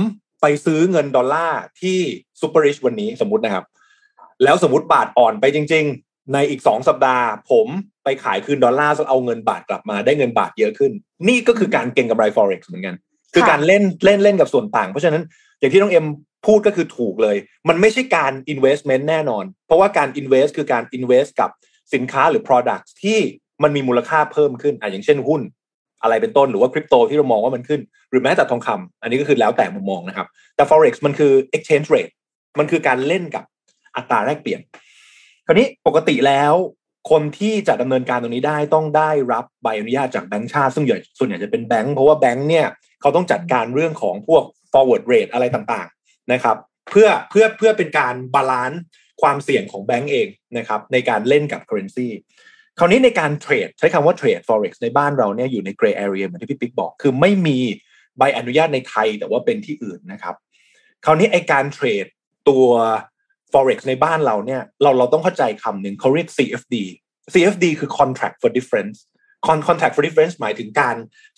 S4: ไปซื้อเงินดอลลาร์ที่ซูเปอร์ริชวันนี้สมมตินะครับ แล้วสมมติบาทอ่อนไปจริง ๆ ในอีกสองสัปดาห์ ผมไปขายคืนดอลลาร์แล้วเอาเงินบาทกลับมาได้เงินบาทเยอะขึ้น นี่ก็คือการเก็งกำไร forex เหมือนกัน คือการเล่นเล่นเล่นกับส่วนต่าง เพราะฉะนั้นอย่างที่น้องเอ็มพูดก็คือถูกเลย มันไม่ใช่การ investment แน่นอน เพราะว่าการ invest คือการ invest กับสินค้าหรือ product ที่ มันมีมูลค่าเพิ่มขึ้นอะอย่างเช่นหุ้น อะไรเป็นต้นหรือว่าคริปโตที่เรามองว่ามันขึ้น หรือแม้แต่ทองคำอันนี้ก็คือแล้วแต่มุมมองนะครับ แต่ forex มันคือ exchange rate มันคือการเล่นกับอัตราแลกเปลี่ยน คราวนี้ปกติแล้วคนที่จะดำเนินการตรงนี้ได้ต้องได้รับใบอนุญาตจากแบงก์ชาติซึ่งใหญ่ส่วนใหญ่จะเป็นแบงก์เพราะว่าแบงก์เนี่ยเขาต้องจัดการเรื่องของพวก forward rate อะไรต่างๆนะครับ เพื่อเพื่อเพื่อเป็นการบาลานซ์ความเสี่ยงของแบงก์เองนะครับในการเล่นกับ currency คราวนี้ในการเทรดใช้คำว่าเทรด forex ในบ้านเราเนี่ยอยู่ใน gray area เหมือนที่พี่ปิ๊กบอก คือไม่มีใบอนุญาตในไทยแต่ว่าเป็นที่อื่นนะครับ คราวนี้ไอการเทรดตัว forex ในบ้านเราเนี่ยเราเราต้องเข้าใจคำหนึ่งเขาเรียก CFD CFD คือ contract for difference contract for difference หมายถึงการ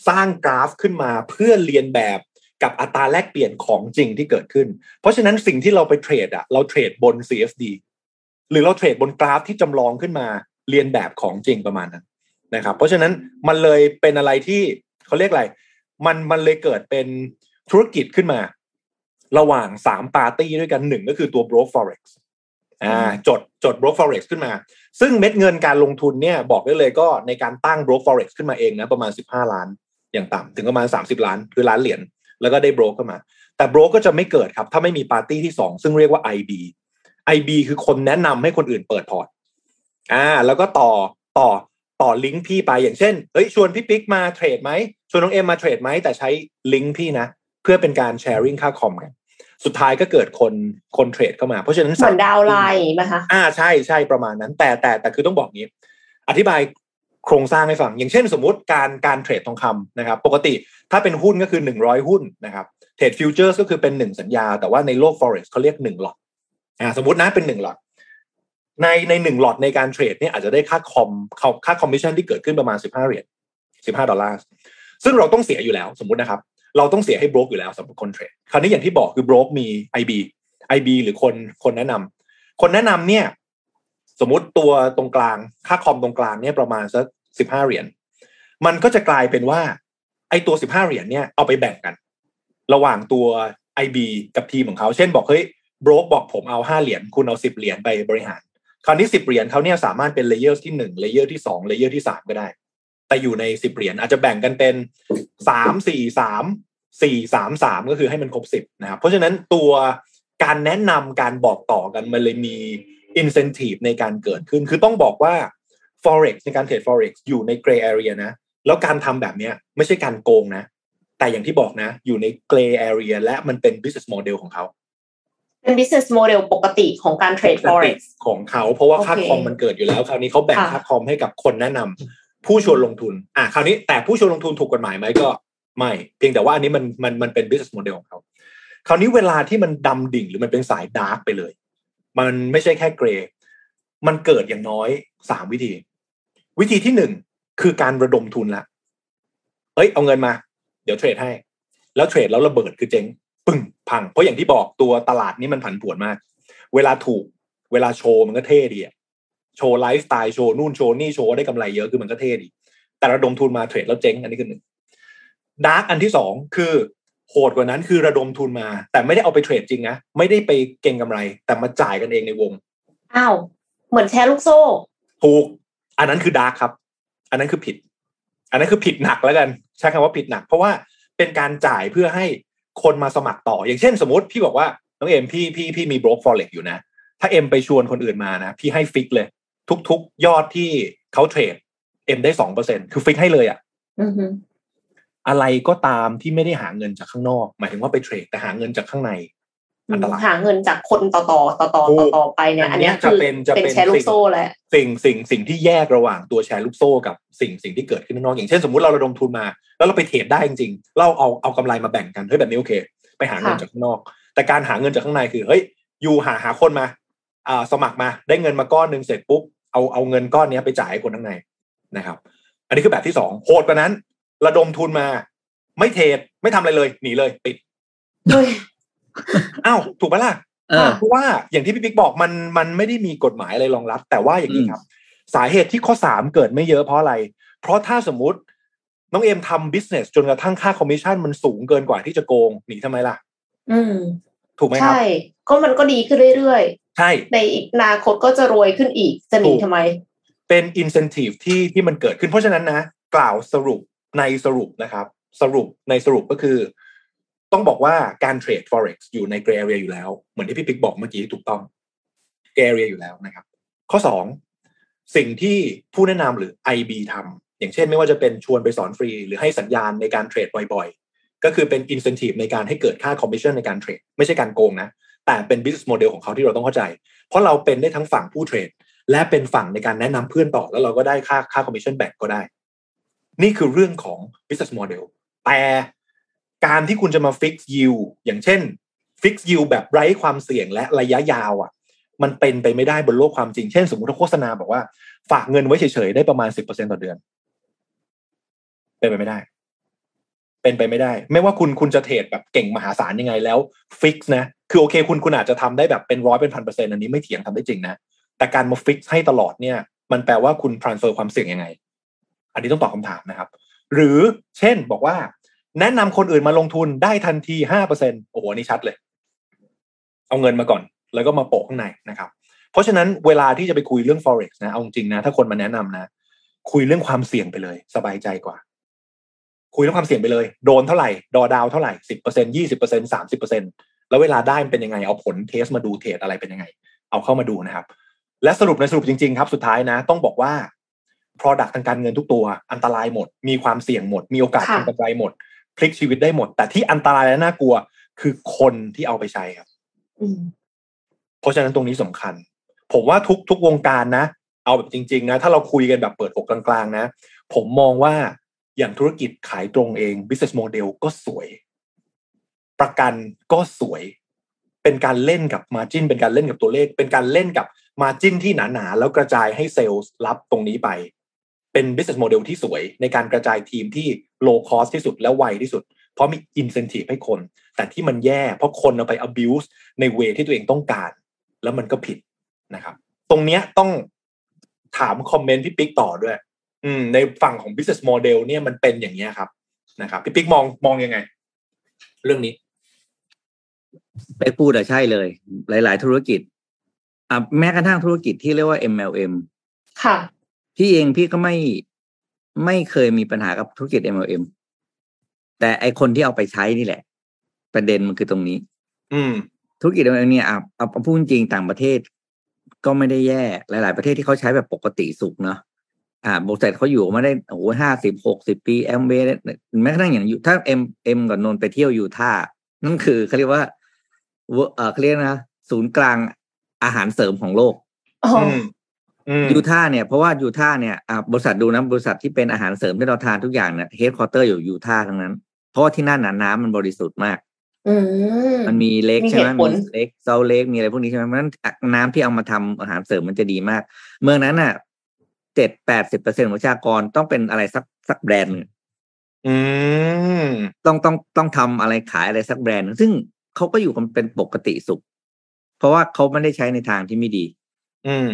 S4: สร้างกราฟขึ้นมาเพื่อเรียนแบบกับอัตราแลกเปลี่ยนของจริงที่เกิดขึ้น เพราะฉะนั้นสิ่งที่เราไปเทรดอะเราเทรดบน CFD หรือเราเทรดบนกราฟที่จำลองขึ้นมา เรียนแบบของจริงประมาณนั้นนะครับ เพราะฉะนั้นมันเลยเป็นอะไรที่เขาเรียกอะไร มันมันเลยเกิดเป็นธุรกิจขึ้นมา ระหว่างสามปาร์ตี้ด้วยกันหนึ่งก็คือตัว broke forex อ่าจดจด โบรก forex ขึ้นมา ซึ่งเม็ดเงินการลงทุนเนี่ยบอกได้เลยก็ในการตั้ง broke forex ขึ้นมาเองนะประมาณ15ล้านอย่างต่ำถึงประมาณ30ล้านคือล้านเหรียญแล้วก็ได้ โบรกเข้ามา แต่ broke ก็จะไม่เกิดครับ ถ้าไม่มีปาร์ตี้ที่2ซึ่งเรียกว่า IB IB คือคนแนะนำให้คนอื่นเปิดพอร์ต อ่า แล้วก็ต่อต่อต่อลิงก์พี่ไปอย่างเช่นเฮ้ยชวนพี่ปิ๊กมาเทรดไหมชวนน้องเอ็มมาเทรดไหมแต่ใช้ลิงก์พี่นะเพื่อเป็นการ sharing ค่าคอมกันสุดท้ายก็เกิดคนคนเทรดเข้ามา เพราะฉะนั้น
S3: เหมือน downline ไหมคะ
S4: อ่าใช่ใช่ประมาณนั้น แต่แต่แต่คือต้องบอกงี้ อธิบายโครงสร้างให้ฟัง อย่างเช่นสมมุติการการเทรดทองคำนะครับ ปกติถ้าเป็นหุ้นก็คือหนึ่งร้อยหุ้นนะครับเทรด futures ก็คือเป็นหนึ่งสัญญา แต่ว่าในโลก forex เขาเรียกหนึ่งหลอตอ่าสมมตินะเป็นหนึ่งหลอต ในในหนึ่งหลอตในการเทรดเนี่ยอาจจะได้ค่าคอมค่าค่าคอมมิชชั่นที่เกิดขึ้นประมาณสิบห้าเหรียญสิบห้าดอลลาร์ ซึ่งเราต้องเสียอยู่แล้วสมมุตินะครับ เราต้องเสียให้โบรกอยู่แล้วสำหรับคนเทรด คราวนี้อย่างที่บอกคือโบรกมี IB IB หรือคนคนแนะนำคนแนะนำเนี่ย สมมติตัวตรงกลาง ค่าคอมตรงกลางเนี่ยประมาณสักสิบห้าเหรียญ มันก็จะกลายเป็นว่า ไอ้ตัวสิบห้าเหรียญเนี่ยเอาไปแบ่งกัน ระหว่างตัว IB กับทีมของเขา เช่นบอกเฮ้ยโบรกบอกผมเอาห้าเหรียญคุณเอาสิบเหรียญไปบริหาร คราวนี้สิบเหรียญเขาเนี่ยสามารถเป็น layer ที่หนึ่ง layer ที่สอง layer ที่สามก็ได้ แต่อยู่ในสิบเหรียญอาจจะแบ่งกันเป็นสามสี่สามสี่สามสามก็คือให้มันครบสิบนะครับ เพราะฉะนั้นตัวการแนะนำการบอกต่อกันมันเลยมี incentive ในการเกิดขึ้น คือต้องบอกว่า forex ในการเทรด forex อยู่ใน gray area นะ แล้วการทำแบบเนี้ยไม่ใช่การโกงนะ แต่อย่างที่บอกนะ อยู่ใน gray area และมันเป็น business model ของเขา
S3: เป็น business model ปกติของการเทรด forex
S4: ของเขาเพราะว่าค่า
S3: โอเค
S4: คอมมันเกิดอยู่แล้ว คราวนี้เขาแบ่ง
S3: ค่ะ
S4: ค่าคอมให้กับคนแนะนำผู้ชวนลงทุน อะคราวนี้แต่ผู้ชวนลงทุนถูกกฎหมายไหมก็ไม่ เพียงแต่ว่าอันนี้มันมันมันเป็น business model ของเขาคราวนี้เวลาที่มันดำดิ่งหรือมันเป็นสายดาร์กไปเลย มันไม่ใช่แค่เกรย์มันเกิดอย่างน้อยสามวิธี วิธีที่หนึ่งคือการระดมทุนละเอ้ยเอาเงินมา เดี๋ยวเทรดให้ แล้วเทรดแล้วระเบิดคือเจ๊งปึ้ง พัง เพราะอย่างที่บอกตัวตลาดนี้มันผันผวนมาก เวลาถูกเวลาโชว์มันก็เท่ดีอะโชว์ไลฟ์สไตล์โชว์นู่นโชว์นี่โชว์ได้กำไรเยอะคือมันก็เท่ดี แต่ระดมทุนมาเทรดแล้วเจ๊งอันนี้คือหนึ่ง dark อันที่สองคือโหดกว่านั้นคือระดมทุนมา แต่ไม่ได้เอาไปเทรดจริงนะไม่ได้ไปเก็งกำไร แต่มาจ่ายกันเองในวง
S3: อ้าวเหมือนแชร์ลูกโซ่
S4: ถูกอันนั้นคือ dark ครับ อันนั้นคือผิด อันนั้นคือผิดหนักแล้วกัน ใช้คำว่าผิดหนัก เพราะว่าเป็นการจ่ายเพื่อให้ คนมาสมัครต่อ อย่างเช่นสมมติพี่บอกว่าน้องเอ็มพี่พี่พี่มีโบรก forex อยู่นะ ถ้าเอ็มไปชวนคนอื่นมานะ พี่ให้ fix เลย ทุก ๆ ยอดที่เขาเทรดเอ็มได้สองเปอร์เซ็นคือ fix ให้เลยอะ
S3: อือฮึ
S4: อะไรก็ตามที่ไม่ได้หาเงินจากข้างนอก หมายถึงว่าไปเทรดแต่หาเงินจากข้างใน อันตราย
S3: หาเงินจากคนต่อต่อต่อต่อ
S4: ถู
S3: ต่อกต่อไปเนี่ย อันเนี้ย
S4: จะ
S3: คือ
S4: เป็นจะเป็น
S3: แชร์ลูกโซ่แหละ
S4: สิ่งสิ่งสิ่งที่แยกระหว่างตัวแชร์ลูกโซ่กับสิ่งสิ่งที่เกิดขึ้นข้างนอกอย่างเช่นสมมุติเราระดมทุนมา แล้วเราไปเทรดได้จริงๆเราเอาเอากำไรมาแบ่งกันเฮ้ยแบบนี้โอเค ไปหาเงิน
S3: ค่ะ
S4: จากข้างนอก แต่การหาเงินจากข้างในคือเฮ้ยอยู่หาหาคนมาอ่าสมัครมาได้เงินมาก้อนหนึ่งเสร็จปุ๊บเอาเอาเงินก้อนเนี้ยไปจ่ายให้คนข้างในนะครับ อันนี้คือแบบที่สองโหดกว่านั้น ระดมทุนมา ไม่เทรดไม่ทำอะไรเลย หนีเลยปิด
S3: เฮ้ย
S4: อ้าวถูกปะล่ะ
S2: เออ
S4: เพราะว่าอย่างที่พี่ปิ๊กบอกมันมันไม่ได้มีกฎหมายอะไรรองรับ แต่ว่าอย่างนี้ครับ สาเหตุที่ข้อสามเกิดไม่เยอะเพราะอะไร เพราะถ้าสมมุติน้องเอ็มทำบิสเนสจนกระทั่งค่าคอมมิชชั่นมันสูงเกินกว่าที่จะโกงหนีทำไมล่ะ
S3: อืม
S4: ถูกไหมครับ
S3: ใช่ ก็มันก็ดีขึ้นเรื่อย
S4: ใช่
S3: ๆ ในอีกอนาคตก็จะรวยขึ้นอีก จะหนี
S4: ถูก
S3: ทำไม
S4: เป็นอินเซนティブที่ที่มันเกิดขึ้นเพราะฉะนั้นนะ กล่าวสรุปในสรุปนะครับ สรุปในสรุปก็คือ ต้องบอกว่าการเทรด forex อยู่ใน gray area อยู่แล้ว เหมือนที่พี่ปิ๊กบอกเมื่อกี้ถูกต้อง gray area อยู่แล้วนะครับ ข้อสองสิ่งที่ผู้แนะนำหรือ IB ทำอย่างเช่นไม่ว่าจะเป็นชวนไปสอนฟรี หรือให้สัญญาณในการเทรดบ่อยๆ ก็คือเป็น incentive ในการให้เกิดค่า commission ในการเทรดไม่ใช่การโกงนะ แต่เป็น business model ของเขาที่เราต้องเข้าใจ เพราะเราเป็นได้ทั้งฝั่งผู้เทรด และเป็นฝั่งในการแนะนำเพื่อนต่อ แล้วเราก็ได้ค่าค่า commission แบ่งก็ได้ นี่คือเรื่องของ business model แต่ การที่คุณจะมา fix yield อย่างเช่น fix yield แบบไร้ความเสี่ยงและระยะยาวอะ มันเป็นไปไม่ได้บนโลกความจริง เช่น สมมติถ้าโฆษณาบอกว่า ฝากเงินไว้เฉยๆ ได้ประมาณสิบเปอร์เซ็นต่อเดือน เป็นไปไม่ได้ เป็นไปไม่ได้ ไม่ว่าคุณคุณจะเทรดแบบเก่งมหาศาลยังไงแล้วฟิกนะ คือโอเค คุณคุณอาจจะทำได้แบบเป็นร้อยเป็นพันเปอร์เซ็นต์อันนี้ไม่เถียงทำได้จริงนะ แต่การมา fix ให้ตลอดเนี่ย มันแปลว่าคุณ transfer ความเสี่ยงยังไง อันนี้ต้องตอบคำถามนะครับ หรือเช่นบอกว่า แนะนำคนอื่นมาลงทุนได้ทันทีห้าเปอร์เซ็นโอ้โหอันนี่ชัดเลย เอาเงินมาก่อน แล้วก็มาโปะข้างในนะครับ เพราะฉะนั้นเวลาที่จะไปคุยเรื่อง forex นะเอาจริงนะ ถ้าคนมาแนะนำนะ คุยเรื่องความเสี่ยงไปเลย สบายใจกว่า คุยเรื่องความเสี่ยงไปเลย โดนเท่าไหร่ ดอดาวเท่าไหร่สิบเปอร์เซ็นยี่สิบเปอร์เซ็นสามสิบเปอร์เซ็นแล้วเวลาได้มันเป็นยังไง เอาผลเทสมาดูเทรดอะไรเป็นยังไง เอาเข้ามาดูนะครับ และสรุปในสรุปจริงๆครับ สุดท้ายนะ ต้องบอกว่า Product ทางการเงินทุกตัว อันตรายหมด มีความเสี่ยงหมด มีโอกาส
S3: ค่ะ
S4: ทำกำไรหมด พลิกชีวิตได้หมด แต่ที่อันตรายและน่ากลัว คือคนที่เอาไปใช้ครับ
S3: อืม
S4: เพราะฉะนั้นตรงนี้สำคัญ ผมว่าทุกทุกวงการนะ เอาแบบจริง ๆ นะ ถ้าเราคุยกันแบบเปิดอกกลางๆ นะ ผมมองว่าอย่างธุรกิจขายตรงเอง business model ก็สวย ประกันก็สวย เป็นการเล่นกับ margin เป็นการเล่นกับตัวเลข เป็นการเล่นกับ margin ที่หนาๆ แล้วกระจายให้เซลล์รับตรงนี้ไป เป็น business model ที่สวยในการกระจายทีมที่ low cost ที่สุดและไวที่สุด เพราะมี incentive ให้คน แต่ที่มันแย่เพราะคนเอาไป abuse ในเวที่ตัวเองต้องการ แล้วมันก็ผิดนะครับ ตรงเนี้ยต้องถามคอมเมนต์พี่ปิ๊กต่อด้วย อืม ในฝั่งของ business model เนี่ยมันเป็นอย่างเนี้ยครับนะครับพี่ปิ๊กมองมองยังไง เรื่องนี้
S2: ไปพูดอะใช่เลย หลาย ๆ ธุรกิจอะแม้กระทั่งธุรกิจที่เรียกว่า MLM
S3: ค่ะ
S2: พี่เองพี่ก็ไม่ไม่เคยมีปัญหากับธุรกิจ MLM แต่ไอคนที่เอาไปใช้นี่แหละ ประเด็นมันคือตรงนี้
S4: อืม
S2: ธุรกิจ MLM เนี่ยอะเอาเอาพูดจริงๆต่างประเทศ ก็ไม่ได้แย่ หลาย ๆ ประเทศที่เขาใช้แบบปกติสุขเนาะอ่าบริษัทเขาอยู่มาได้โอ้โหห้าสิบหกสิบปีแอมเบแม้กระทั่งอย่างอยู่ถ้าเอ็มเอ็มกับนนท์ไปเที่ยวยูท่าห์นั่นคือเขาเรียกว่าเวอร์เออเขาเรียกนะ ศูนย์กลางอาหารเสริมของโลก
S3: อ๋อ
S4: อืมอืม
S2: ยูท่าห์เนี่ยเพราะว่ายูท่าห์เนี่ยอ่าบริษัทดูนะบริษัทที่เป็นอาหารเสริมที่เราทานทุกอย่างเนี่ย headquarter อยู่ยูท่าห์ทั้งนั้น เพราะว่าที่นั่นน่ะน้ำมันบริสุทธิ์มาก
S3: อืม
S2: มันมีเล็ก
S3: มี
S2: ใช่ไหม
S3: เหตุผล
S2: มีเล็กเซาเล็กมีอะไรพวกนี้ใช่ไหมเพราะฉะนั้นน้ำที่เอามาทำอาหารเสริมมันจะดีมาก เมืองนั้นน่ะเจ็ดแปดสิบเปอร์เซ็นต์ของประชากรต้องเป็นอะไรสักสักแบรนด์หนึ่ง
S4: อืม
S2: ต้องต้องต้องทำอะไรขายอะไรสักแบรนด์หนึ่งซึ่งเขาก็อยู่กันเป็นปกติสุข เพราะว่าเขาไม่ได้ใช้ในทางที่ไม่ดี
S4: อืม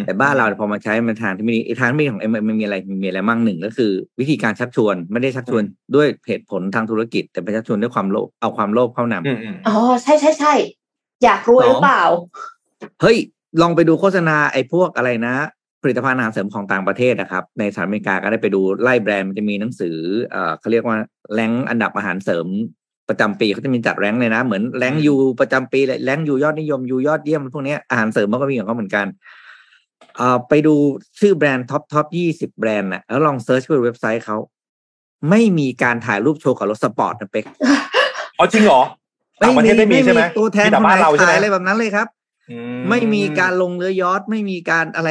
S2: แต่บ้านเราพอมาใช้มันทางที่ไม่ดีไอ้ทางไม่ดีของเอ็มมันมีอะไรมันมีอะไรมั่งหนึ่งก็คือ วิธีการชักชวนไม่ได้ชักชวนด้วยเหตุผลทางธุรกิจ แต่เป็นชักชวนด้วยความโลภเอาความโลภเข้านำ
S4: อืมอืม
S3: อ๋อใช่ใช่ใช่อยากรวยหรือเปล่า
S2: เฮ้ย ลองไปดูโฆษณาไอ้พวกอะไรนะ ผลิตภัณฑ์อาหารเสริมของต่างประเทศนะครับ ในสหรัฐอเมริกาก็ได้ไปดูไล่แบรนด์มันจะมีหนังสือเอ่อเขาเรียกว่าแรงอันดับอาหารเสริมประจำปีเขาจะมีจัดแรงเลยนะ เหมือนแรงยูประจำปีเลยแรงยูยอดนิยมยูยอดเยี่ยมพวกเนี้ยอาหารเสริมมันก็มีของเขาเหมือนกันเอ่อ ไปดูชื่อแบรนด์ท็อปท็อปยี่สิบแบรนด์นะแล้วลองเซิร์ชไปเว็บไซต์เขาไม่มีการถ่ายรูปโชว์กับรถสปอร์ตนะเป็ก
S4: อ๋อจริงเหรอต่างประเทศไม่มีใช่ไหม
S2: ตัวแทน
S4: มีแต่
S2: คนไห
S4: บ้าน
S2: น
S4: เราใช่ไหม
S2: ขายอะไรแบบนั้นเลยครับ
S4: อื
S2: ไม่มีการลงเรือยอทไม่มีการอะไร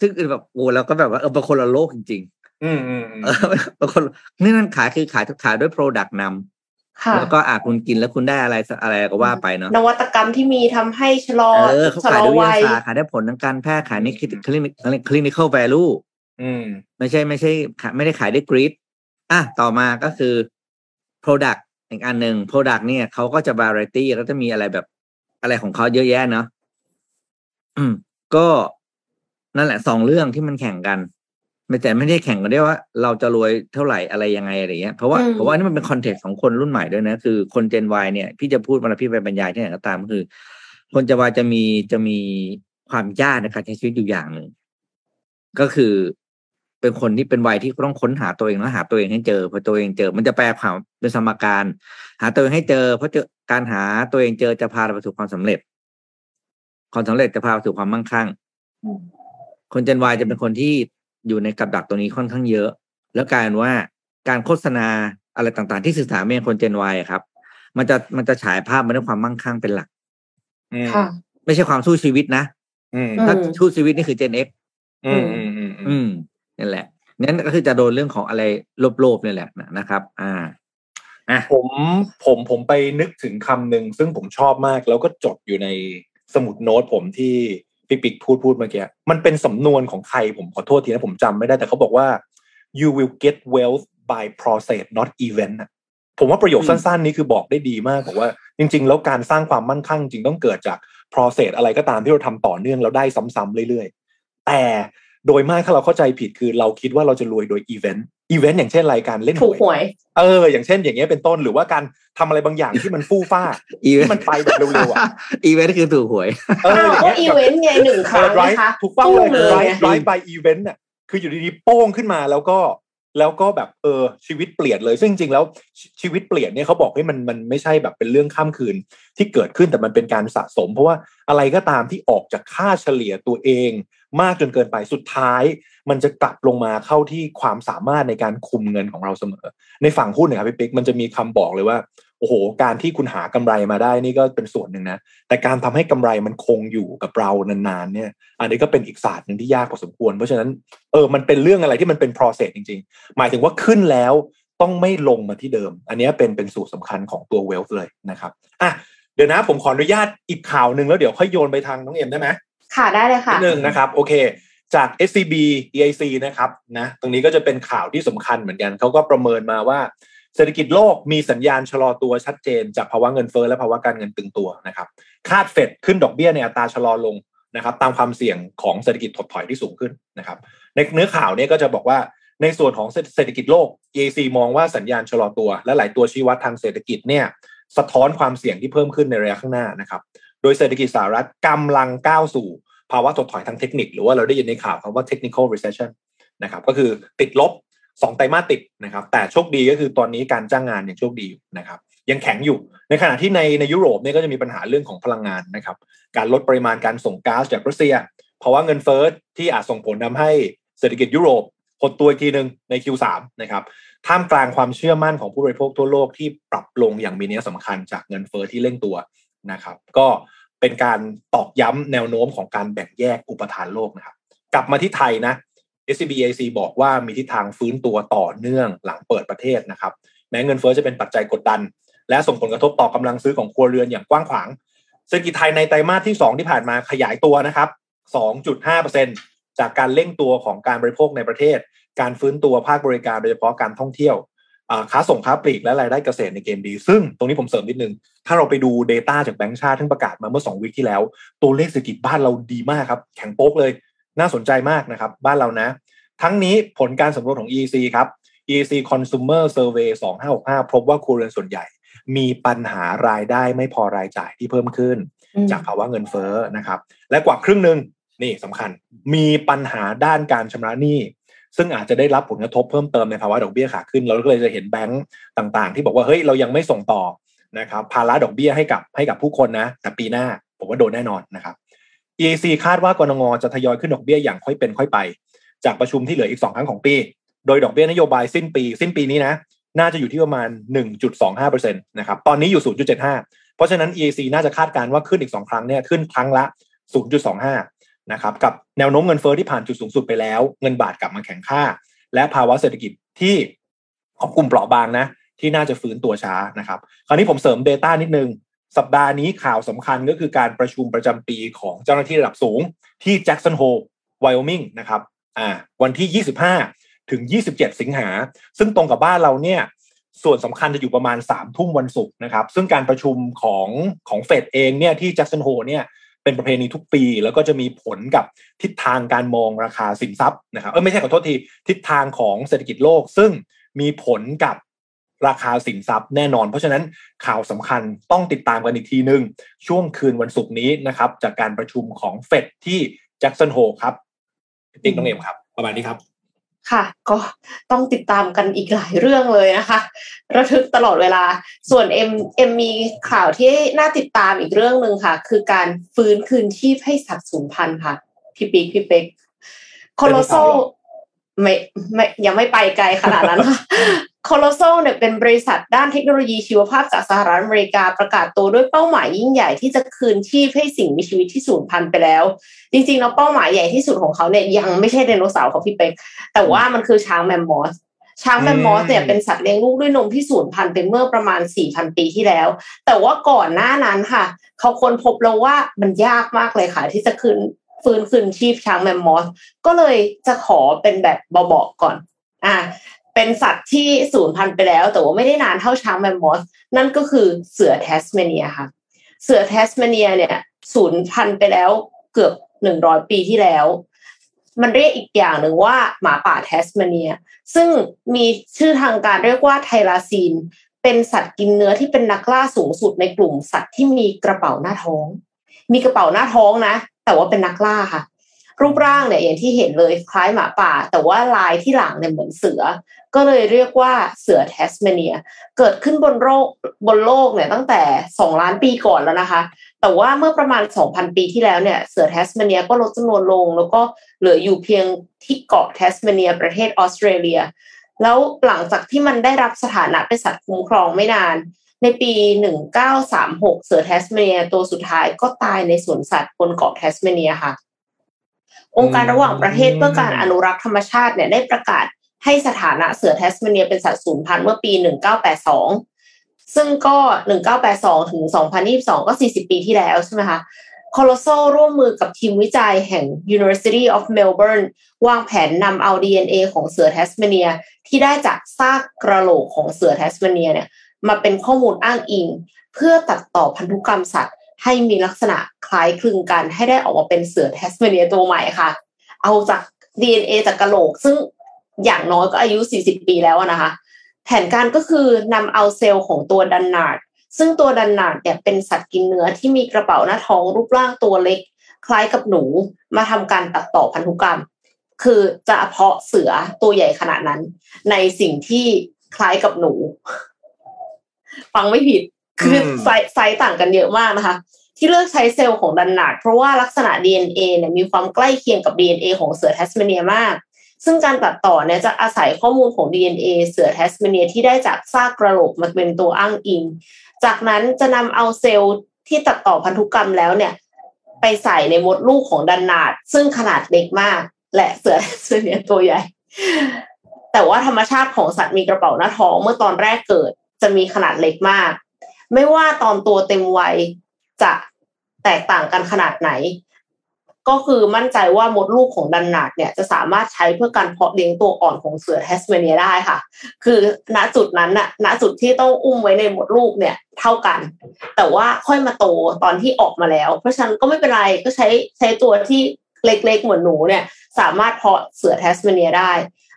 S2: ซึ่งแบบโอ้เราก็แบบว่าเออเป็นคนละโลกจริง
S4: อืมอืมอืม
S2: ๆเออบางคนนี่นั่นขายคือขายขายด้วย Product น
S3: ค่ะำ
S2: แล้วก็อาคุณกินแล้วคุณได้อะไรอะไรก็ว่าไปเนาะ
S3: นวัตกรรมที่มีทำให้ชะลอ
S2: เออเขา
S3: ชะ
S2: ขาย
S3: ลอ
S2: ด้วยวิ
S3: วั
S2: ทยายศาสตร์ขายได้ผลทางการแพทย์ขายในคลินิคคลินิคอลแวลู
S4: อืม
S2: ไม่ใช่ไม่ใช่ขายไม่ได้ขายได้กรีดอะต่อมาก็คือ Product อีกอันหนึ่ง Product เนี่ยเขาก็จะ variety แล้วจะมีอะไรแบบอะไรของเขาเยอะแยะเนาะอืมก็นั่นแหละสองเรื่องที่มันแข่งกันไม่ แต่ไม่ได้แข่งกันได้ว่า เราจะรวยเท่าไหร่อะไรยังไงอะไรเงี้ยเพราะว่า
S3: อืม
S2: เพราะว่านี่มันเป็นคอนเท็กซ์ของคนรุ่นใหม่ด้วยนะ คือคนเจน Y เนี่ยพี่จะพูดเวลาพี่ไปบรรยายที่ไหนก็ตามก็คือ คนเจน Y จะมีจะมีความยากในการใช้ชีวิตอยู่อย่างหนึ่งก็คือเป็นคนที่เป็นวัยที่ต้องค้นหาตัวเองแล้วหาตัวเองให้เจอพอตัวเองเจอ มันจะแปลความเป็นสมการ หาตัวเองให้เจอ เพราะเจอการหาตัวเองเจอจะพาเราไปสู่ความสำเร็จ ความสำเร็จจะพาไปสู่ความมั่งคั่ง
S3: อืม
S2: คนเจนวายจะเป็นคนที่ อยู่ในกับดักตัวนี้ค่อนข้างเยอะ แล้วกลายเป็นว่าการโฆษณาอะไรต่างๆ ที่สื่อสารไปยังคนเจนวายครับ มันจะมันจะฉายภาพมาด้วยความมั่งคั่งเป็นหลัก
S4: อืม
S3: ค่ะ
S2: ไม่ใช่ความสู้ชีวิตนะ
S4: อืม
S3: อืม
S2: ถ้าสู้ชีวิตนี่คือเจนเอ็ก
S4: อืมอืมอืมอื
S2: อื
S4: ม
S2: มนั่นแหละนั่นก็คือจะโดนเรื่องของอะไรโลภๆนี่แหละนะครับ อ่าอะ
S4: ผมผมผมไปนึกถึงคำหนึ่งซึ่งผมชอบมาก แล้วก็จดอยู่ในสมุดโน้ตผมที่ ปิกปิกพูดพูดเมื่อกี้มันเป็นสำนวนของใครผมขอโทษทีนะผมจำไม่ได้แต่เขาบอกว่า you will get wealth by process not event อะผมว่าประโยค
S2: อืม
S4: สั้นๆ นี้คือบอกได้ดีมากบอกว่าจริง ๆ แล้วการสร้างความมั่นคงจริงต้องเกิดจาก process อะไรก็ตามที่เราทำต่อเนื่องแล้วได้ซ้ำๆเรื่อยๆ แต่ โดยมากถ้าเราเข้าใจผิดคือเราคิดว่าเราจะรวยโดยอีเวนต์อีเวนต์อย่างเช่นรายการเล่นห
S3: ถูก
S4: วย
S3: หวย
S4: เออ อย่างเช่นอย่างเงี้ยเป็นต้นหรือว่าการทำอะไรบางอย่างที่มันฟู่ฟ้า
S2: อีเวน
S4: ที่มันไปแบบเร็วๆอะ
S2: อีเวนต์คือถูกหวย
S4: เอออย่าง
S3: ก็
S4: เงี้ย
S3: อีเวนต์ไงหนึ่งครั้ง
S4: ไร
S3: นะคะ
S4: ถูกต้องเลย
S3: ตุ้ม
S4: ไร
S3: ไง
S4: ไรไปอีเวนต์อะคืออยู่ดีๆโป้งขึ้นมาแล้วก็ แล้วก็แบบเออชีวิตเปลี่ยนเลย ซึ่งจริงๆแล้วชชีวิตเปลี่ยนเนี่ยเขาบอกให้มันมันไม่ใช่แบบเป็นเรื่องข้ามคืนที่เกิดขึ้นแต่มันเป็นการสะสม เพราะว่าอะไรก็ตามที่ออกจากค่าเฉลี่ยตัวเอง มากจนเกินไปสุดท้าย มันจะกลับลงมาเข้าที่ความสามารถในการคุมเงินของเราเสมอ ในฝั่งหุ้นเนะครับพี่ปิ๊กมันจะมีคำบอกเลยว่า โอ้โห การที่คุณหากำไรมาได้นี่ก็เป็นส่วนหนึ่งนะ แต่การทำให้กำไรมันคงอยู่กับเรานานๆเนี่ย อันนี้ก็เป็นอีกศาสตร์หนึ่งที่ยากพอสมควร เพราะฉะนั้นเออมันเป็นเรื่องอะไรที่มันเป็น process จริง ๆ หมายถึงว่าขึ้นแล้วต้องไม่ลงมาที่เดิม อันนี้เป็นเป็นสูตรสำคัญของตัว wealth เลยนะครับอะเดี๋ยวนะผมขออนุญาตอีกข่าวหนึ่งแล้วเดี๋ยวค่อยโยนไปทางน้องเอ็มได้ไหม
S3: ค่ะได้เลยค่ะ
S4: นิดนึงนะครับโอเคจาก SCB EIC นะครับนะตรงนี้ก็จะเป็นข่าวที่สำคัญเหมือนกัน เขาก็ประเมินมาว่า เศรษฐกิจโลกมีสัญญาณชะลอตัวชัดเจน จากภาวะเงินเฟ้อและภาวะการเงินตึงตัวนะครับ คาดเฟดขึ้นดอกเบี้ยในอัตราชะลอลงนะครับ ตามความเสี่ยงของเศรษฐกิจถดถอยที่สูงขึ้นนะครับ ในเนื้อข่าวเนี้ก็จะบอกว่าในส่วนของเศรษฐกิจโลก EIC มองว่าสัญญาณชะลอตัว และหลายตัวชี้วัดทางเศรษฐกิจเนี่ยสะท้อนความเสี่ยงที่เพิ่มขึ้นในระยะข้างหน้านะครับ โดยเศรษฐกิจสหรัฐกำลังก้าวสู่ภาวะถดถอยทางเทคนิค หรือว่าเราได้ยินในข่าวคำว่า technical recession นะครับก็คือติดลบ สองไตรมาสติดนะครับ แต่โชคดีก็คือตอนนี้การจ้างงานยังโชคดีอยู่นะครับ ยังแข็งอยู่ ในขณะที่ในในยุโรปเนี่ยก็จะมีปัญหาเรื่องของพลังงานนะครับ การลดปริมาณการส่งก๊าซจากรัสเซียภาวะเงินเฟ้อที่อาจส่งผลทำให้เศรษฐกิจยุโรปหดตัวอีกทีหนึ่งใน Q3 นะครับ ท่ามกลางความเชื่อมั่นของผู้บริโภคทั่วโลกที่ปรับลงอย่างมีนัยสำคัญจากเงินเฟ้อที่เร่งตัวนะครับ ก็เป็นการตอกย้ำแนวโน้มของการแบ่งแยกอุปทานโลกนะครับ กลับมาที่ไทยนะ SBAC บอกว่ามีทิศทางฟื้นตัวต่อเนื่องหลังเปิดประเทศนะครับแม้เงินเฟ้อจะเป็นปัจจัยกดดัน และส่งผลกระทบต่อกำลังซื้อของครัวเรือนอย่างกว้างขวางเศรษฐกิจไทยในไตรมาสที่ 2 ที่ผ่านมาขยายตัวนะครับ 2.5%จากการเร่งตัวของการบริโภคในประเทศ การฟื้นตัวภาคบริการโดยเฉพาะการท่องเที่ยวค้าส่งค้าปลีกและรายได้เกษตรในเกมดี ซึ่งตรงนี้ผมเสริมนิดนึง ถ้าเราไปดู Data จากแบงก์ชาติที่ประกาศมาเมื่อ 2 วิคที่แล้ว ตัวเลขเศรษฐกิจบ้านเราดีมากครับ แข็งโป๊กเลย น่าสนใจมากนะครับบ้านเรานะ ทั้งนี้ผลการสำรวจของ EC ครับ EC Consumer Survey 2565 พบว่าครัวเรือนส่วนใหญ่ มีปัญหารายได้ไม่พอรายจ่ายที่เพิ่มขึ้น จากภาวะเงินเฟ้อนะครับ และกว่าครึ่งหนึ่งนี่สำคัญมีปัญหาด้านการชำระหนี้ซึ่งอาจจะได้รับผลกระทบเพิ่มเติมในภาวะดอกเบี้ยขาขึ้น เราก็เลยจะเห็นแบงก์ต่างๆ ที่บอกว่าเฮ้ยเรายังไม่ส่งต่อนะครับภาระดอกเบี้ยให้กับให้กับผู้คนนะ แต่ปีหน้าผมว่าโดนแน่นอนนะครับ EAC คาดว่ากรงงจะทยอยขึ้นดอกเบี้ยอย่างค่อยเป็นค่อยไป จากประชุมที่เหลืออีก2ครั้งของปี โดยดอกเบี้ยนโยบายสิ้นปี สิ้นปีนี้นะ น่าจะอยู่ที่ประมาณ 1.25%นะครับ ตอนนี้อยู่ 0.75 เพราะฉะนั้น EAC น่าจะคาดการณ์ว่าขึ้นอีก 2 ครั้งเนี่ยขึ้นครั้งละ 0.25 นะครับ กับแนวโน้มเงินเฟอ้อที่ผ่านจุดสูงสุดไปแล้ว เงินบาทกลับมาแข็งค่า และภาวะเศรษฐกิจที่ของกลุ่มเปราะบางนะที่น่าจะฟื้นตัวช้านะครับ คราวนี้ผมเสริม Data นิดนึง สัปดาห์นี้ข่าวสำคัญก็คือการประชุมประจำปีของเจ้าหน้าที่ระดับสูง ที่แจ็กสันโฮไวโอมิงนะครับอ่าวันที่ 25 ถึง 27 สิงหา ซึ่งตรงกับบ้านเราเนี่ยส่วนสำคัญจะอยู่ประมาณ3ทุ่มวันศุกร์นะครับ ซึ่งการประชุมของของเฟดเองเนี่ยที่แจ็กสันโฮเนี่ยเป็นประเพณีทุกปี แล้วก็จะมีผลกับทิศทางการมองราคาสินทรัพย์นะครับเออไม่ใช่ขอโทษทีทิศทางของเศรษฐกิจโลก ซึ่งมีผลกับ ราคาสินทรัพย์แน่นอน เพราะฉะนั้นข่าวสำคัญต้องติดตามกันอีกทีหนึ่งช่วงคืนวันศุกร์นี้นะครับ จากการประชุมของเฟดที่แจ็กสันโฮลครับติ๊กน้องเอ็มครับ ประมาณนี้ครับ
S3: ค่ะ ก็ต้องติดตามกันอีกหลายเรื่องเลยนะคะ ระทึกตลอดเวลา ส่วนเอ็มเอ็มมีข่าวที่น่าติดตามอีกเรื่องหนึ่งค่ะ คือการฟื้นคืนชีพให้สัตว์สูญพันธุ์ค่ะ พี่ปิ๊กพี่เป๊กColossal ไม่ไม่ยังไม่ไปไกลขนาดนั้นค่ะ Colossal เนี่ยเป็นบริษัทด้านเทคโนโลยีชีวภาพจากสหรัฐอเมริกาประกาศตัวด้วยเป้าหมายยิ่งใหญ่ที่จะคืนชีพให้สิ่งมีชีวิตที่สูญพันธุ์ไปแล้ว จริงๆแล้วเป้าหมายใหญ่ที่สุดของเขาเนี่ยยังไม่ใช่ไดโนเสาร์ของพี่เป็กแต่ว่ามันคือช้างแมมมอสช้างแมมมอสเนี่ยเป็นสัตว์เลี้ยงลูกด้วยนมที่สูญพันธุ์เป็นเมื่อประมาณสี่พันปีที่แล้ว แต่ว่าก่อนหน้านั้นค่ะ เขาค้นพบแล้วว่ามันยากมากเลยค่ะ ที่จะคืนฟื้นคืนชีพช้างแมมมอสก็เลยจะขอเป็นแบบเบาๆก่อนอ่า เป็นสัตว์ที่สูญพันธุ์ไปแล้ว แต่ว่าไม่ได้นานเท่าช้างแมมมอสนั่นก็คือเสือแทสเมเนียค่ะ เสือแทสเมเนียเนี่ยสูญพันธุ์ไปแล้วเกือบหนึ่งร้อยปีที่แล้ว มันเรียกอีกอย่างหนึ่งว่าหมาป่าแทสเมเนีย ซึ่งมีชื่อทางการเรียกว่า thylacine เป็นสัตว์กินเนื้อที่เป็นนักล่าสูงสุดในกลุ่มสัตว์ที่มีกระเป๋าหน้าท้อง มีกระเป๋าหน้าท้องนะ แต่ว่าเป็นนักล่าค่ะ รูปร่างเนี่ยอย่างที่เห็นเลยคล้ายหมาป่า แต่ว่าลายที่หลังเนี่ยเหมือนเสือ ก็เลยเรียกว่าเสือเทสเมเนีย เกิดขึ้นบนโลกบนโลกเนี่ยตั้งแต่ 2 ล้านปีก่อนแล้วนะคะ แต่ว่าเมื่อประมาณ 2,000 ปีที่แล้วเนี่ยเสือเทสเมเนียก็ลดจำนวนลง แล้วก็เหลืออยู่เพียงที่เกาะเทสเมเนีย ประเทศออสเตรเลีย แล้วหลังจากที่มันได้รับสถานะเป็นสัตว์คุ้มครองไม่นานในปี 1936 เสือเทสเมเนียตัวสุดท้ายก็ตายในสวนสัตว์บนเกาะเทสเมเนียค่ะ องค์การระหว่างประเทศเพื่อการอนุรักษ์ธรรมชาติเนี่ยได้ประกาศให้สถานะเสือเทสเมเนียเป็นสัตว์สูญพันธุ์เมื่อปี 1982 ซึ่งก็ 1982 ถึง 2022 ก็ 40 ปีที่แล้วใช่ไหมคะ Colossal ร่วมมือกับทีมวิจัยแห่ง University of Melbourne วางแผนนำเอา DNA ของเสือเทสเมเนียที่ได้จากซากกระโหลกของเสือเทสเมเนียเนี่ยมาเป็นข้อมูลอ้างอิง เพื่อตัดต่อพันธุกรรมสัตว์ ให้มีลักษณะคล้ายคลึงกัน ให้ได้ออกมาเป็นเสือเทสเมเนียตัวใหม่ค่ะ เอาจาก DNA จากกระโหลก ซึ่งอย่างน้อยก็อายุ 40 ปีแล้วนะคะ แผนการก็คือนำเอาเซลล์ของตัว dunnart ซึ่งตัว dunnart เนี่ยเป็นสัตว์กินเนื้อที่มีกระเป๋าหน้าท้องรูปร่างตัวเล็ก คล้ายกับหนูมาทำการตัดต่อพันธุกรรม คือจะเพาะเสือตัวใหญ่ขนาดนั้น ในสิ่งที่คล้ายกับหนู ฟังไม่ผิด คือ size size ต่างกันเยอะมากนะคะ ที่เลือกใช้เซลล์ของ dunnart เพราะว่าลักษณะ DNA เนี่ยมีความใกล้เคียงกับ DNA ของเสือแทสเมเนียมาก ซึ่งการตัดต่อเนี่ยจะอาศัยข้อมูลของ DNA เสือแทสเมเนียที่ได้จากซากกระโหลกมาเป็นตัวอ้างอิง จากนั้นจะนำเอาเซลล์ที่ตัดต่อพันธุกรรมแล้วเนี่ย ไปใส่ในมดลูกของ dunnart ซึ่งขนาดเล็กมาก และเสือแทสเมเนียตัวใหญ่ แต่ว่าธรรมชาติของสัตว์มีกระเป๋าหน้าท้องเมื่อตอนแรกเกิดจะมีขนาดเล็กมาก ไม่ว่าตอนตัวเต็มวัยจะแตกต่างกันขนาดไหน ก็คือมั่นใจว่ามดลูกของ dunnart เนี่ยจะสามารถใช้เพื่อการเพาะเลี้ยงตัวอ่อนของเสือแทสเมเนียได้ค่ะ คือณจุดนั้นน่ะณจุดที่ต้องอุ้มไว้ในมดลูกเนี่ยเท่ากัน แต่ว่าค่อยมาโตตอนที่ออกมาแล้ว เพราะฉะนั้นก็ไม่เป็นไรก็ใช้ใช้ตัวที่เล็กๆเหมือนหนูเนี่ย สามารถเพาะเสือแทสเมเนียได้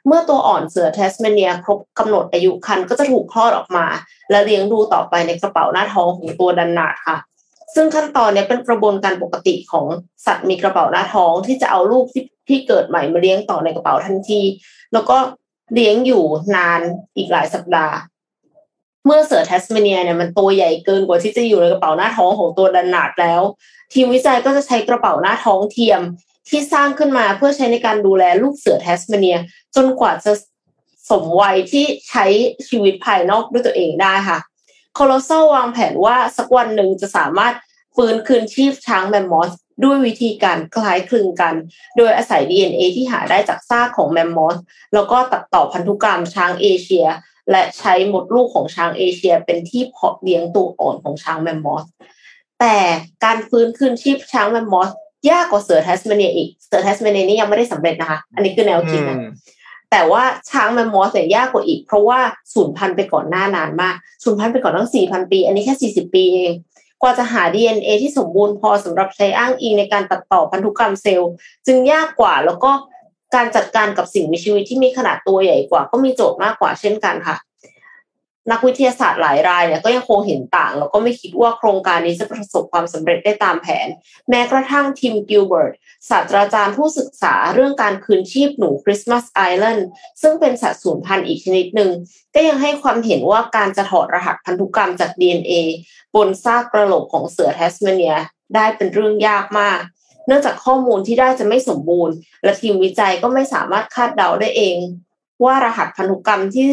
S3: เมื่อตัวอ่อนเสือแทสเมเนียครบกำหนดอายุครรภ์ก็จะถูกคลอดออกมา และเลี้ยงดูต่อไปในกระเป๋าหน้าท้องของตัว dunnart ค่ะ ซึ่งขั้นตอนนี้เป็นกระบวนการปกติของสัตว์มีกระเป๋าหน้าท้องที่จะเอาลูกที่ที่เกิดใหม่มาเลี้ยงต่อในกระเป๋าทันที แล้วก็เลี้ยงอยู่นานอีกหลายสัปดาห์เมื่อเสือแทสเมเนียเนี่ยมันตัวใหญ่เกินกว่าที่จะอยู่ในกระเป๋าหน้าท้องของตัว dunnart แล้ว ทีมวิจัยก็จะใช้กระเป๋าหน้าท้องเทียม ที่สร้างขึ้นมาเพื่อใช้ในการดูแลลูกเสือแทสเมเนีย จนกว่าจะสมวัยที่ใช้ชีวิตภายนอกด้วยตัวเองได้ค่ะ Colossal วางแผนว่าสักวันหนึ่งจะสามารถฟื้นคืนชีพช้างแมมมอสด้วยวิธีการคล้ายคลึงกัน โดยอาศัย DNA ที่หาได้จากซากของแมมมอสแล้วก็ตัดต่อพันธุกรรมช้างเอเชีย และใช้มดลูกของช้างเอเชีย เป็นที่เพาะเลี้ยงตัวอ่อนของช้างแมมมอสแต่การฟื้นคืนชีพช้างแมมมอส ยากกว่าเสือแทสเมเนียอีก เสือแทสเมเนียนี่ยังไม่ได้สำเร็จนะคะ อันนี้คือแนวคิดนะแต่ว่าช้างแมมมอสเนี่ยยากกว่าอีก เพราะว่าสูญพันธุ์ไปก่อนหน้านานมากสูญพันธุ์ไปก่อนตั้งสี่พันปี อันนี้แค่สี่สิบปีเองกว่าจะหา DNA ที่สมบูรณ์พอสำหรับใช้อ้างอิงในการตัดต่อพันธุกรรมเซลล์ จึงยากกว่าแล้วก็การจัดการกับสิ่งมีชีวิตที่มีขนาดตัวใหญ่กว่า ก็มีโจทย์มากกว่าเช่นกันค่ะ นักวิทยาศาสตร์หลายรายเนี่ยก็ยังคงเห็นต่าง แล้วก็ไม่คิดว่าโครงการนี้จะประสบความสำเร็จได้ตามแผน แม้กระทั่งทอมกิลเบิร์ตศาสตราจารย์ผู้ศึกษาเรื่องการคืนชีพหนู Christmas Island ซึ่งเป็นสัตว์สูญพันธุ์อีกชนิดหนึ่ง ก็ยังให้ความเห็นว่าการจะถอดรหัสพันธุกรรมจาก DNA บนซากกระโหลกของเสือแทสเมเนีย ได้เป็นเรื่องยากมากเนื่องจากข้อมูลที่ได้จะไม่สมบูรณ์ และทีมวิจัยก็ไม่สามารถคาดเดาได้เอง ว่ารหัสพันธุกรรมที่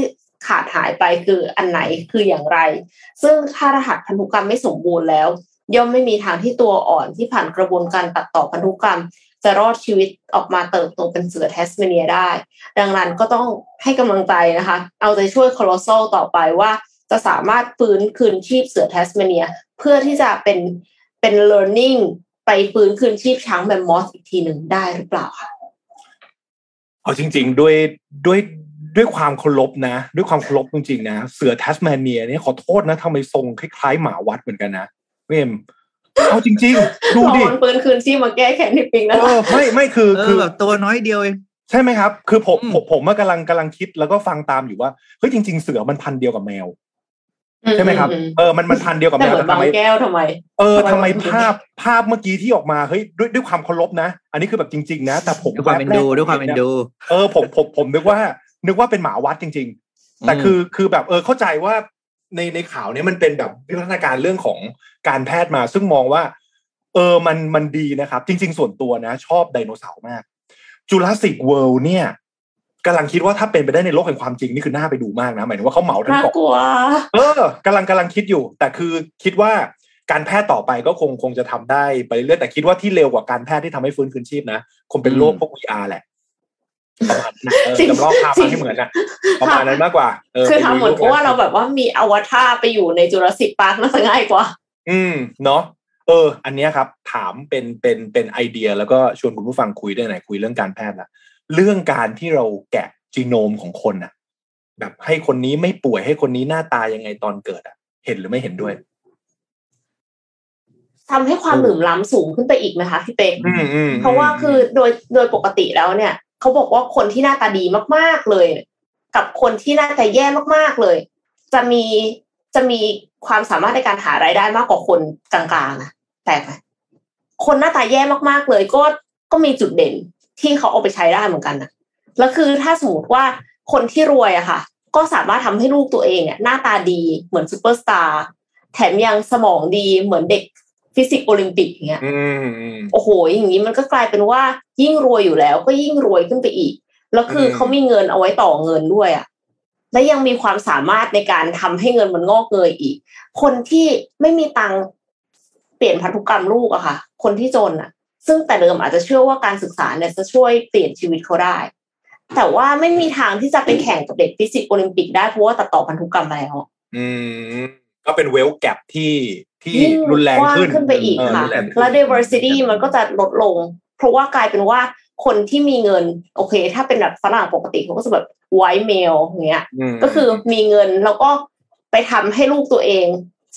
S3: ขาดหายไปคืออันไหนคืออย่างไร ซึ่งถ้ารหัสพันธุกรรมไม่สมบูรณ์แล้ว ย่อมไม่มีทางที่ตัวอ่อนที่ผ่านกระบวนการตัดต่อพันธุกรรม จะรอดชีวิตออกมาเติบโตเป็นเสือแทสเมเนียได้ ดังนั้นก็ต้องให้กำลังใจนะคะ เอาใจช่วย Colossal ต่อไปว่าจะสามารถฟื้นคืนชีพเสือแทสเมเนีย เพื่อที่จะเป็นเป็น learning ไปฟื้นคืนชีพช้างแมมมอสอีกทีหนึ่งได้หรือเปล่าคะ
S4: เอาจริง ๆ ด้วยด้วย ด้วยความเคารพนะ ด้วยความเคารพจริงๆนะ เสือทัสแมเนียเนี่ยขอโทษนะทำไมทรงคล้ายๆหมาวัดเหมือนกันนะเวมเอาจริง ๆ ดูดิ
S3: รอมันฟื้นคืนชีพมาแก้แค้นที่ปิงนะ
S4: เอ
S3: คะ
S4: อไม่ไม่คือ
S2: เอ
S4: คืออ
S2: แบบตัวน้อยเดียวเอง
S4: ใช่ไหมครับ คือผม
S2: อืม
S4: ผมผมว่ากำลังกำลังคิดแล้วก็ฟังตามอยู่ว่าเฮ้ยจริง ๆ เสือมันพันธุ์เดียวกับแมวใช่ไหมครับ
S3: อืม
S4: เออมันมันพันธุ์เดียวกับ
S3: แต่
S4: แม
S3: เห
S4: ว
S3: มือน
S4: แต่
S3: บา
S4: ทำ
S3: ง
S4: ไม
S3: แก้วทำไม
S4: เออ
S3: ทำ
S4: ทำ
S3: ไม
S4: ไม
S3: มัน
S4: ภาพภาพเมื่อกี้ที่ออกมาเฮ้ยด้วยด้วยความเคารพนะ อันนี้คือแบบจริง ๆ นะ แต่ผม
S2: ด้วยความเป็นดูด้วยความเป็นดู
S4: เออผมผมผมนึกว่า นึกว่าเป็นหมาวัดจริง ๆ แต่คือคือแบบเออเข้าใจว่าในในข่าวเนี้ยมันเป็นแบบวิวัฒนาการเรื่องของการแพทย์มา ซึ่งมองว่า เออมันมันดีนะครับ จริง ๆ ส่วนตัวนะ ชอบไดโนเสาร์มาก Jurassic World เนี่ยกำลังคิดว่าถ้าเป็นไปได้ในโลกแห่งความจริงนี่คือน่าไปดูมากนะ หมายถึงว่าเขาเหมาทั้ง
S3: น่า
S4: เกาะ
S3: กลัว
S4: เออกำลังกำลังคิดอยู่ แต่คือคิดว่าการแพทย์ต่อไปก็คงคงจะทำได้ไปเรื่อยแต่คิดว่าที่เร็วกว่าการแพทย์ที่ทำให้ฟื้นคืนชีพนะ คงเป็นโลกพวก VR แหละ
S3: จริง
S4: จำลองภาพ
S3: จริ
S4: มางให้เหมือนอะประมาณนั้นมากกว่าเออ
S3: คือ
S4: ไป
S3: ทำเหมือนกับว่าเราแบบว่ามีอวตารไปอยู่ใน Jurassic Park น่าจะง่ายกว่า
S4: อืมเนาะเออ อันเนี้ยครับ ถามเป็นเป็นเป็นไอเดีย แล้วก็ชวนคุณผู้ฟังคุยด้วยไหนคุยเรื่องการแพทย์ละเรื่องการที่เราแกะจีโนมของคนอะแบบให้คนนี้ไม่ป่วยให้คนนี้หน้าตายังไงตอนเกิดอะเห็นหรือไม่เห็นด้วย
S3: ทำให้ความเหลื่อมล้ำสูงขึ้นไปอีกไหมคะพี่เป๊ก
S4: อืมอืม
S3: เพราะว่าคือโดยโดยปกติแล้วเนี่ย เขาบอกว่าคนที่หน้าตาดีมาก ๆเลย กับคนที่หน้าตาแย่มากๆเลย จะมีจะมีความสามารถในการหารายได้มากกว่าคนกลางๆนะแปลกไหมคนหน้าตาแย่มากๆเลย ก็ก็มีจุดเด่นที่เขาเอาไปใช้ได้เหมือนกันนะแล้วคือถ้าสมมติว่าคนที่รวยอะค่ะ ก็สามารถทำให้ลูกตัวเองเนี่ยหน้าตาดีเหมือนซูเปอร์สตาร์แถมยังสมองดีเหมือนเด็ก ฟิสิกส์โอลิมปิกอย่างเงี้ย
S4: อืมอืม
S3: โอ้โห อย่างนี้มันก็กลายเป็นว่ายิ่งรวยอยู่แล้ว ก็ยิ่งรวยขึ้นไปอีก แล้วคือ
S4: อืม
S3: เขามีเงินเอาไว้ต่อเงินด้วยอะและยังมีความสามารถในการทำให้เงินมันงอกเงยอีก คนที่ไม่มีตังค์เปลี่ยนพันธุกรรมลูกอะค่ะ คนที่จนอะซึ่งแต่เดิมอาจจะเชื่อว่าการศึกษาเนี่ยจะช่วยเปลี่ยนชีวิตเขาได้ แต่ว่าไม่มีทางที่จะไปแข่งกับเด็กฟิสิกส์โอลิมปิกได้เพราะว่าตัดต่อพันธุกรรมแล้ว
S4: อืม ก็เป็นเวลแก p ที่ ที่
S3: ยิ่ง
S4: รุนแรง
S3: กว้าง
S4: ขึ้น
S3: ขึ้นไปอีก
S4: เค่ะรุนแรงขึ้น
S3: และ diversity มันก็จะลดลง เพราะว่ากลายเป็นว่าคนที่มีเงิน โอเค ถ้าเป็นแบบฝรั่งปกติเขาก็จะแบบไวท์เมลอย่างเงี้ย
S4: ม
S3: ก็คือมีเงินแล้วก็ไปทำให้ลูกตัวเอง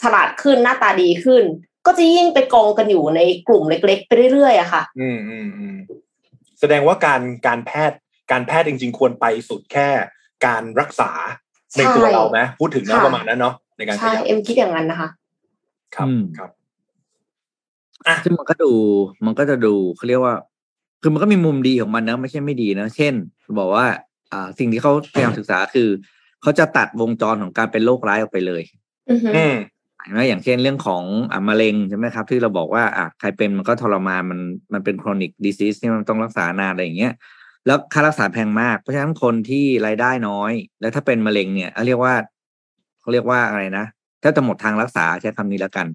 S3: ฉลาดขึ้นหน้าตาดีขึ้น ก็จะยิ่งไปกองกันอยู่ในกลุ่มเล็ก ๆ ไปเรื่อยๆอะค่ะ
S4: อืมอืมอืมแสดงว่าการการแพทย์การแพทย์จริง ๆ ควรไปสุดแค่การรักษาในตัว
S3: ใช่
S4: เราไหมพูดถึงนะ
S3: ค่ะ
S4: ประมาณนั้นเนาะในการข
S3: ใช่
S4: ยับ
S3: เอ็มคิดอย่างนั้นนะคะ
S4: ครับ
S2: อืม
S4: ครับอะ
S2: ซึ่งมันก็ดู มันก็จะดูเขาเรียกว่า คือมันก็มีมุมดีของมันนะไม่ใช่ไม่ดีนะเช่น บอกว่า อ่า สิ่งที่เขาพยายามศึกษาคือเขาจะตัดวงจรของการเป็นโรคร้ายออกไปเลย
S3: อือฮึ
S4: อืม
S2: เห็นไหมอย่างเช่นเรื่องของอ่ามะเร็งใช่ไหมครับที่เราบอกว่าอะใครเป็นมันก็ทรมานมันมันเป็น chronic disease ที่มันต้องรักษานานอะไรอย่างเงี้ยแล้วค่ารักษาแพงมาก เพราะฉะนั้นคนที่รายได้น้อย แล้วถ้าเป็นมะเร็งเนี่ยเรียกว่าเขาเรียกว่าอะไรนะ ถ้าจะหมดทางรักษาใช้คำนี้แล้วกัน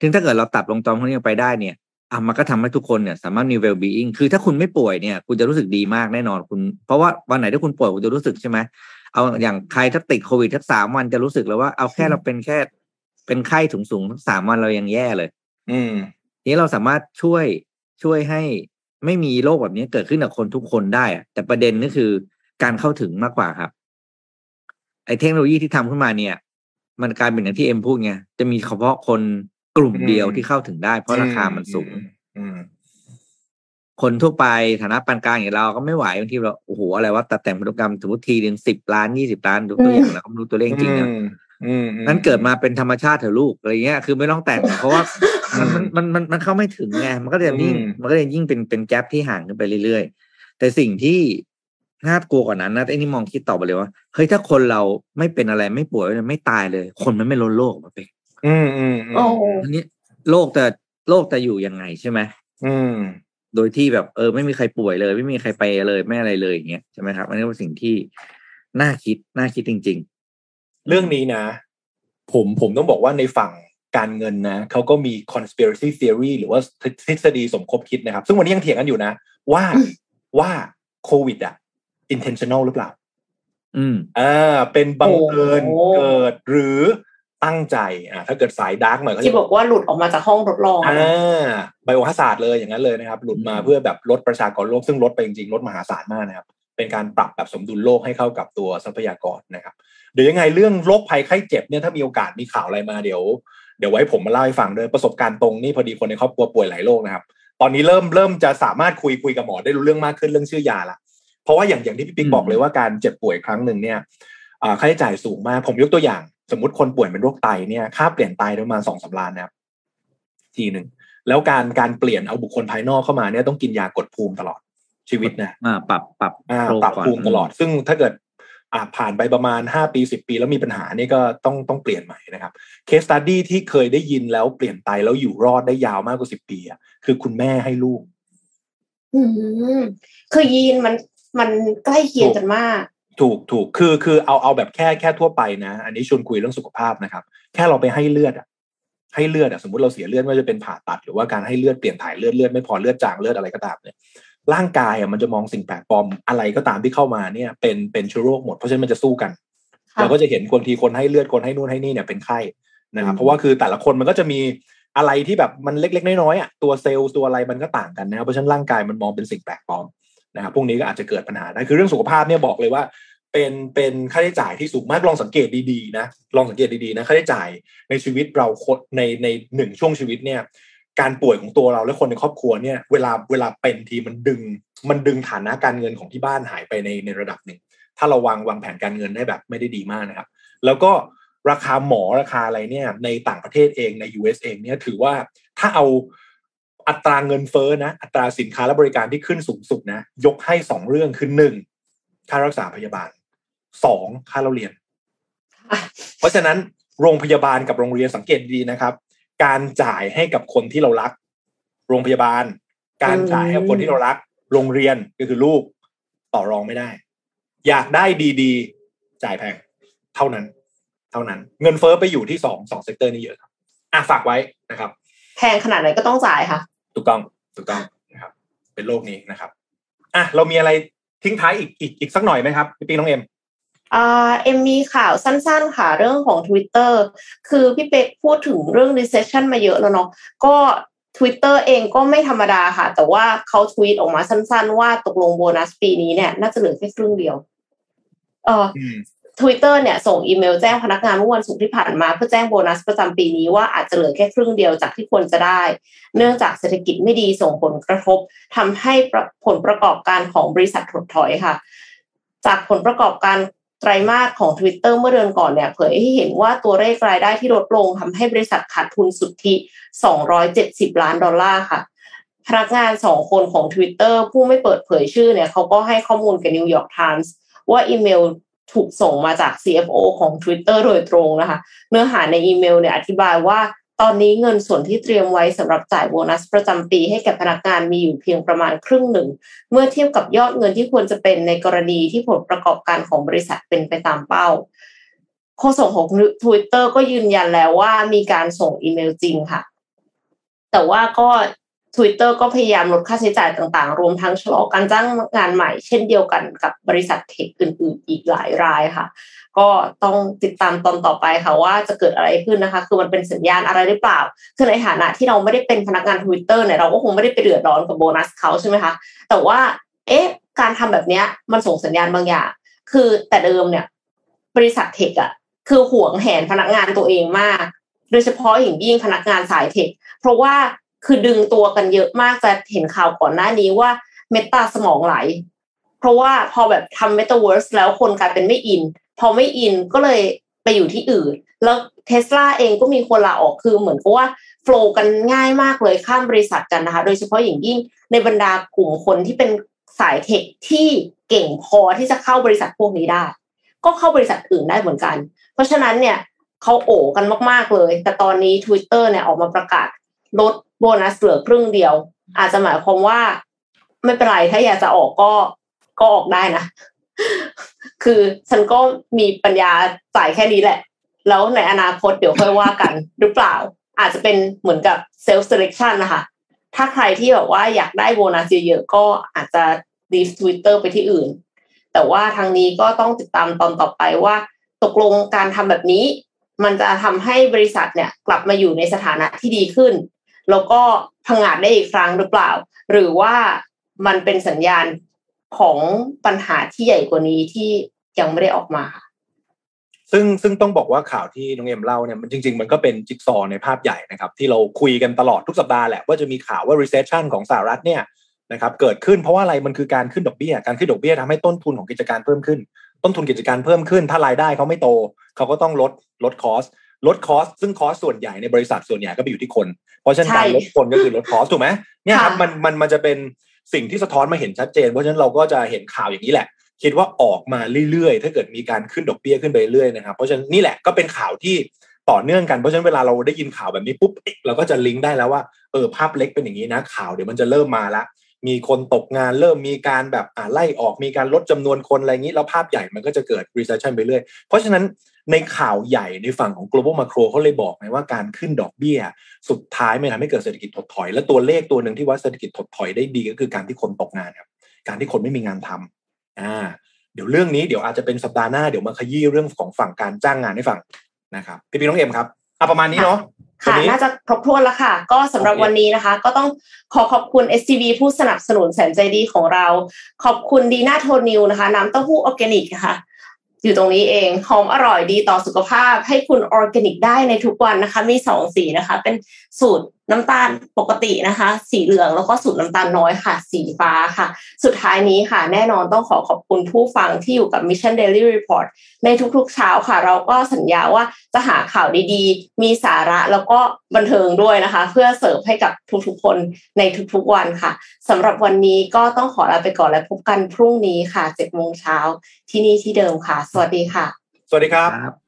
S2: ถึงถ้าเกิดเราตัดวงจรพวกนี้ออกไปได้เนี่ยอะมันก็ทำให้ทุกคนเนี่ยสามารถมี well being คือถ้าคุณไม่ป่วยเนี่ย คุณจะรู้สึกดีมากแน่นอนคุณ เพราะว่าวันไหนที่คุณป่วยคุณจะรู้สึกใช่ไหมเอาอย่างใครถ้าติดโควิดทักสามวันจะรู้สึกแล้วว่าเอาแค่เราเป็นแค่ เป็นไข้ถุงสูงๆทั้งสามวันเรายังแย่เลย
S4: อืม
S2: นี้เราสามารถช่วยช่วยให้ไม่มีโรคแบบนี้เกิดขึ้นกับคนทุกคนได้อะแต่ประเด็นก็คือการเข้าถึงมากกว่าครับ ไอ้เทคโนโลยีที่ทำขึ้นมาเนี่ย มันกลายเป็นอย่างที่เอ็มพูดไงจะมีเฉพาะคนกลุ่มเดียว
S4: อืม
S2: ที่เข้าถึงได้ เพราะราคามันสูง
S4: อืม
S2: คนทั่วไปฐานะปานกลางอย่างเราก็ไม่ไหวบางทีเราโอ้โหอะไรว่าตัดแต่งพันธุกรรมสมมติทีหนึ่งสิบล้านยี่สิบล้านดูตัวอย่างแล้วก็ไม่รู้ตัวเลขจริงๆนะ
S4: อืมอืม
S2: นั้นเกิดมาเป็นธรรมชาติเถอะลูกอะไรเงี้ยคือไม่ต้องแต่งเพราะว่ามันมันมันมันมันเข้าไม่ถึงไงมันก็จะยิ่ง
S4: อืม
S2: มันก็จะยิ่งเป็นเป็นแกลบที่ห่างขึ้นไปเรื่อยๆ แต่สิ่งที่ น่ากลัวกว่านั้นนะไอ้นี่มองคิดต่อไปเลยว่าเฮ้ยถ้าคนเราไม่เป็นอะไรไม่ป่วยไม่ตายเลย คนมันไม่ล้นโลกมาเป็น
S4: อืมอืมอืม
S3: โอ้
S2: อันนี้โลกแต่โลกจะอยู่ยังไงใช่ไหม
S4: อืม
S2: โดยที่แบบเออ ไม่มีใครป่วยเลย ไม่มีใครไปเลยไม่อะไรเลยอย่างเงี้ยใช่ไหมครับอันนี้เป็นสิ่งที่น่าคิดน่าคิดจริง
S4: เรื่องนี้นะ ผมผมต้องบอกว่าในฝั่งการเงินนะเขาก็มี conspiracy theory หรือว่าทฤษฎีสมคบคิดนะครับ ซึ่งวันนี้ยังเถียงกันอยู่นะ ว่า
S3: อืม
S4: ว่าโควิด อะ intentional หรือเปล่า
S2: ๆอืม
S4: อ่า เป็นบังเอิญ
S3: โอ้
S4: เกิดหรือตั้งใจอ่าถ้าเกิดสายดาร์กหน่อยก็
S3: ที่
S4: จะ
S3: บอกว่าหลุดออกมาจากห้องทดลองอะ
S4: อ่าไบโอฮาศาสตร์เลยอย่างนั้นเลยนะครับ หลุดมา
S2: อืม
S4: เพื่อแบบลดประชากรโลกซึ่งลดไปจริงๆลดมหาศาลมากนะครับ เป็นการปรับแบบสมดุลโลกให้เข้ากับตัวทรัพยากรนะครับ เดี๋ยวยังไงเรื่องโรคภัยไข้เจ็บเนี่ยถ้ามีโอกาสมีข่าวอะไรมาเดี๋ยวเดี๋ยวไว้ผมมาเล่าให้ฟังด้วยประสบการณ์ตรงนี่พอดีคนในครอบครัวป่วยหลายโรคนะครับ ตอนนี้เริ่มเริ่มจะสามารถคุยคุยกับหมอได้รู้เรื่องมากขึ้นเรื่องชื่อยาละ เพราะว่าอย่างอย่างที่พี่ปิ๊ก
S2: อืม
S4: บอกเลยว่าการเจ็บป่วยครั้งหนึ่งเนี่ยอ่าค่าใช้จ่ายสูงมาก ผมยกตัวอย่าง สมมติคนป่วยเป็นโรคไตเนี่ยค่าเปลี่ยนไตประมาณสองสามล้านนะครับทีหนึ่งแล้วการการเปลี่ยนเอาบุคคลภายนอกเข้ามาเนี่ยต้องกินยากดภูมิตลอดชีวิตนะ
S2: อ่าปรับปรับ
S4: อ่า
S2: โรค
S4: ปรับ
S2: ก่อน
S4: ภูมิตลอด ซึ่งถ้าเกิดอ่าผ่านไปประมาณห้าปีสิบปี แล้วมีปัญหานี่ก็ต้องต้องเปลี่ยนใหม่นะครับเคสตัดดี้ที่เคยได้ยินแล้วเปลี่ยนไตแล้วอยู่รอดได้ยาวมากกว่าสิบปีอะคือคุณแม่ให้ลูก
S3: อืมคือยีนมัน มันใกล้เคียงกันมาก
S4: ถูกถูกคือคือเอาเอาแบบแค่แค่ทั่วไปนะ อันนี้ชวนคุยเรื่องสุขภาพนะครับ แค่เราไปให้เลือดอะให้เลือดอะสมมติเราเสียเลือดไม่ว่าจะเป็นผ่าตัด หรือว่าการให้เลือดเปลี่ยนถ่ายเลือดเลือดไม่พอเลือดจางเลือดอะไรก็ตามเนี่ยร่างกายอะมันจะมองสิ่งแปลกปลอมอะไรก็ตามที่เข้ามาเนี่ยเป็นเป็นเชื้อโรคหมดเพราะฉะนั้นมันจะสู้กัน
S3: ค่ะ
S4: เราก็จะเห็นคนทีคนให้เลือดคนให้นู่นให้นี่เนี่ยเป็นไข้นะครับ
S3: อืม
S4: เพราะว่าคือแต่ละคนมันก็จะมีอะไรที่แบบมันเล็กๆน้อยๆอะตัวเซลล์ตัวอะไรมันก็ต่างกันนะครับเพราะฉะนั้นร่างกายมันมองเป็นสิ่งแปลกปลอม นะครับพวกนี้ก็อาจจะเกิดปัญหาได้คือเรื่องสุขภาพเนี่ยบอกเลยว่า เป็นเป็นค่าใช้จ่ายที่สูงมากลองสังเกตดีๆนะลองสังเกตดีๆนะค่าใช้จ่ายในชีวิตเราในในหนึ่งช่วงชีวิตเนี่ยการป่วยของตัวเราและคนในครอบครัวเนี่ยเวลาเวลาเป็นทีมันดึง มันดึงฐานะการเงินของที่บ้านหายไปในในระดับหนึ่ง ถ้าเราวางวางแผนการเงินได้แบบไม่ได้ดีมากนะครับ แล้วก็ราคาหมอราคาอะไรเนี่ยในต่างประเทศเองใน US เองเนี่ยถือว่าถ้าเอา อัตราเงินเฟ้อนะ อัตราสินค้าและบริการที่ขึ้นสูงสุดนะ ยกให้สองเรื่องคือหนึ่งค่ารักษาพยาบาลสองค่าเราเรียน เพราะฉะนั้นโรงพยาบาลกับโรงเรียนสังเกตดีนะครับ การจ่ายให้กับคนที่เรารัก โรงพยาบาล การจ่ายให้กับคนที่เรารัก โรงเรียนก็คือลูกต่อรองไม่ได้ อยากได้ดีๆ จ่ายแพง เท่านั้น เท่านั้น เงินเฟ้อไปอยู่ที่สองสอง sector นี้เยอะครับอะฝากไว้นะครับ
S3: แพงขนาดไหนก็ต้องจ่ายค่ะ
S4: ถูกต้องถูกต้องนะครับ เป็นโลกนี้นะครับอะเรามีอะไรทิ้งท้ายอีกอีกอีกสักหน่อยไหมครับพี่ปิ๊งน้องเอ็ม
S3: อ่าเอ็มมีข่าวสั้นๆ ค่ะเรื่องของ Twitter คือพี่เป็กพูดถึงเรื่อง recession มาเยอะแล้วเนาะก็ Twitter เองก็ไม่ธรรมดาค่ะ แต่ว่าเขาทวีตออกมาสั้นๆ ว่าตกลงโบนัสปีนี้เนี่ย น่าจะเหลือแค่ครึ่งเดียว เออ Twitter เนี่ยส่งอีเมลแจ้งพนักงานเมื่อวันศุกร์ที่ผ่านมา เพื่อแจ้งโบนัสประจำปีนี้ว่าอาจจะเหลือแค่ครึ่งเดียวจากที่ควรจะได้ เนื่องจากเศรษฐกิจไม่ดีส่งผลกระทบทำให้ผลประกอบการของบริษัทถดถอยค่ะ จากผลประกอบการไตรมาสของ Twitter เมื่อเดือนก่อนเนี่ยเผยให้เห็นว่าตัวเลขรายได้ที่ลดลงทำให้บริษัทขาดทุนสุทธิ 270 ล้านดอลลาร์ค่ะพนักงานสองคนของ Twitter ผู้ไม่เปิดเผยชื่อเนี่ยเขาก็ให้ข้อมูลกับ New York Times ว่าอีเมล ถูกส่งมาจาก CFO ของ Twitter โดยตรงนะคะ เนื้อหาในอีเมลเนี่ยอธิบายว่าตอนนี้เงินส่วนที่เตรียมไว้สำหรับจ่ายโบนัสประจำปีให้แก่พนักงานมีอยู่เพียงประมาณครึ่งหนึ่ง เมื่อเทียบกับยอดเงินที่ควรจะเป็นในกรณีที่ผลประกอบการของบริษัทเป็นไปตามเป้าโฆษกของ Twitter ก็ยืนยันแล้วว่ามีการส่งอีเมลจริงค่ะ แต่ว่าก็ Twitter ก็พยายามลดค่าใช้จ่ายต่างๆ รวมทั้งชะลอการจ้างงานใหม่ เช่นเดียวกันกับบริษัทเทคอื่นๆ อีกหลายรายค่ะ ก็ต้องติดตามตอนต่อไปค่ะว่าจะเกิดอะไรขึ้นนะคะ คือมันเป็นสัญญาณอะไรหรือเปล่า คือในฐานะที่เราไม่ได้เป็นพนักงานทวิตเตอร์เนี่ยเราก็คงไม่ได้ไปเดือดร้อนกับโบนัสเขาใช่ไหมคะ แต่ว่า เอ๊ะ การทำแบบนี้มันส่งสัญญาณบางอย่าง คือแต่เดิมเนี่ย บริษัท tech อะคือห่วงแหนพนักงานตัวเองมาก โดยเฉพาะอย่างยิ่งพนักงานสาย tech เพราะว่า คือดึงตัวกันเยอะมากจะเห็นข่าวก่อนหน้านี้ว่า Meta สมองไหล เพราะว่าพอแบบทำเมตาเวิร์สแล้วคนกลายเป็นไม่อิน พอไม่อินก็เลยไปอยู่ที่อื่น แล้วเทสลาเองก็มีคนลาออกคือเหมือนกับว่า flow กันง่ายมากเลยข้ามบริษัทกันนะคะ โดยเฉพาะอย่างยิ่งในบรรดากลุ่มคนที่เป็นสายเทคที่เก่งพอที่จะเข้าบริษัทพวกนี้ได้ ก็เข้าบริษัทอื่นได้เหมือนกัน เพราะฉะนั้นเนี่ยเขาโอบกันมาก ๆเลย แต่ตอนนี้ Twitter เนี่ยออกมาประกาศลด โบนัสเหลือครึ่งเดียว อาจจะหมายความว่า ไม่เป็นไรถ้าอยากจะออกก็ก็ออกได้นะ คือฉันก็มีปัญญาจ่ายแค่นี้แหละ แล้วในอนาคตเดี๋ยวค่อยว่ากัน หรือเปล่า อาจจะเป็นเหมือนกับ self-selection นะคะ ถ้าใครที่แบบว่าอยากได้โบนัสเยอะๆก็อาจจะ leave Twitter ไปที่อื่น แต่ว่าทางนี้ก็ต้องติดตามตอนต่อไปว่า ตกลงการทำแบบนี้ มันจะทำให้บริษัทเนี่ยกลับมาอยู่ในสถานะที่ดีขึ้น แล้วก็พังอาจได้อีกครั้งหรือเปล่า หรือว่ามันเป็นสัญญาณของปัญหาที่ใหญ่กว่านี้ที่ยังไม่ได้ออกมา
S4: ซึ่งซึ่งต้องบอกว่าข่าวที่น้องเอ็มเล่าเนี่ยมันจริง ๆ มันก็เป็นจิ๊กซอว์ในภาพใหญ่นะครับ ที่เราคุยกันตลอดทุกสัปดาห์แหละว่าจะมีข่าวว่า recession ของสหรัฐเนี่ยนะครับเกิดขึ้นเพราะว่าอะไรมันคือการขึ้นดอกเบี้ย การขึ้นดอกเบี้ยทำให้ต้นทุนของกิจการเพิ่มขึ้น ต้นทุนกิจการเพิ่มขึ้น ถ้ารายได้เขาไม่โต เขาก็ต้องลดลด cost ลด cost ซึ่ง cost ส่วนใหญ่ในบริษัทส่วนใหญ่ก็ไปอยู่ที่คน เพราะฉะนั้นการลดคนก็คือลด cost ถูกไหมเนี่ยครับมันมันมันจะเป็นสิ่งที่สะท้อนมาเห็นชัดเจน เพราะฉะนั้นเราก็จะเห็นข่าวอย่างนี้แหละ คิดว่าออกมาเรื่อยๆ ถ้าเกิดมีการขึ้นดอกเบี้ยขึ้นไปเรื่อยนะครับ เพราะฉะนั้นนี่แหละก็เป็นข่าวที่ต่อเนื่องกันเพราะฉะนั้นเวลาเราได้ยินข่าวแบบนี้ปุ๊บเราก็จะลิงก์ได้แล้วว่าเออภาพเล็กเป็นอย่างนี้นะข่าวเดี๋ยวมันจะเริ่มมาละมีคนตกงานเริ่มมีการแบบอ่าไล่ออกมีการลดจำนวนคนอะไรอย่างนี้ แล้วภาพใหญ่มันก็จะเกิด recession ไปเรื่อย เพราะฉะนั้น ในข่าวใหญ่ในฝั่งของ global macro เขาเลยบอกไงว่าการขึ้นดอกเบี้ย สุดท้ายไม่ทำให้เกิดเศรษฐกิจถดถอย และตัวเลขตัวหนึ่งที่วัดเศรษฐกิจถดถอยได้ดีก็คือการที่คนตกงานครับการที่คนไม่มีงานทำอ่าเดี๋ยวเรื่องนี้เดี๋ยวอาจจะเป็นสัปดาห์หน้าเดี๋ยวมาขยี้เรื่องของฝั่งการจ้างงานให้ฟังนะครับพี่พี่น้องเอ็มครับอะประมาณนี้เนาะ
S3: ค่ะ น่าจะครบถ้วนแล้วค่ะ ก็สำหรับวันนี้นะคะ ก็ต้องขอขอบคุณ SCB ผู้สนับสนุนแสนใจดีของเรา ขอบคุณดีน่าโทนิวนะคะ น้ำเต้าหู้ออร์แกนิกค่ะ อยู่ตรงนี้เองหอมอร่อยดีต่อสุขภาพให้คุณออร์แกนิกได้ในทุกวันนะคะ มีสองสีนะคะ เป็นสูตรน้ำตาลปกตินะคะ สีเหลืองแล้วก็สูตรน้ำตาลน้อยค่ะ สีฟ้าค่ะ สุดท้ายนี้ค่ะ แน่นอนต้องขอขอบคุณผู้ฟังที่อยู่กับ Mission Daily Report ในทุกๆเช้าค่ะ เราก็สัญญาว่าจะหาข่าวดีๆ มีสาระแล้วก็บันเทิงด้วยนะคะ เพื่อเสิร์ฟให้กับทุกๆคนในทุกๆวันค่ะสำหรับวันนี้ก็ต้องขอลาไปก่อนและพบกันพรุ่งนี้ค่ะเจ็ดโมงเช้าที่นี่ที่เดิมค่ะ สวัสดีค่ะ
S4: สวัสดีครับ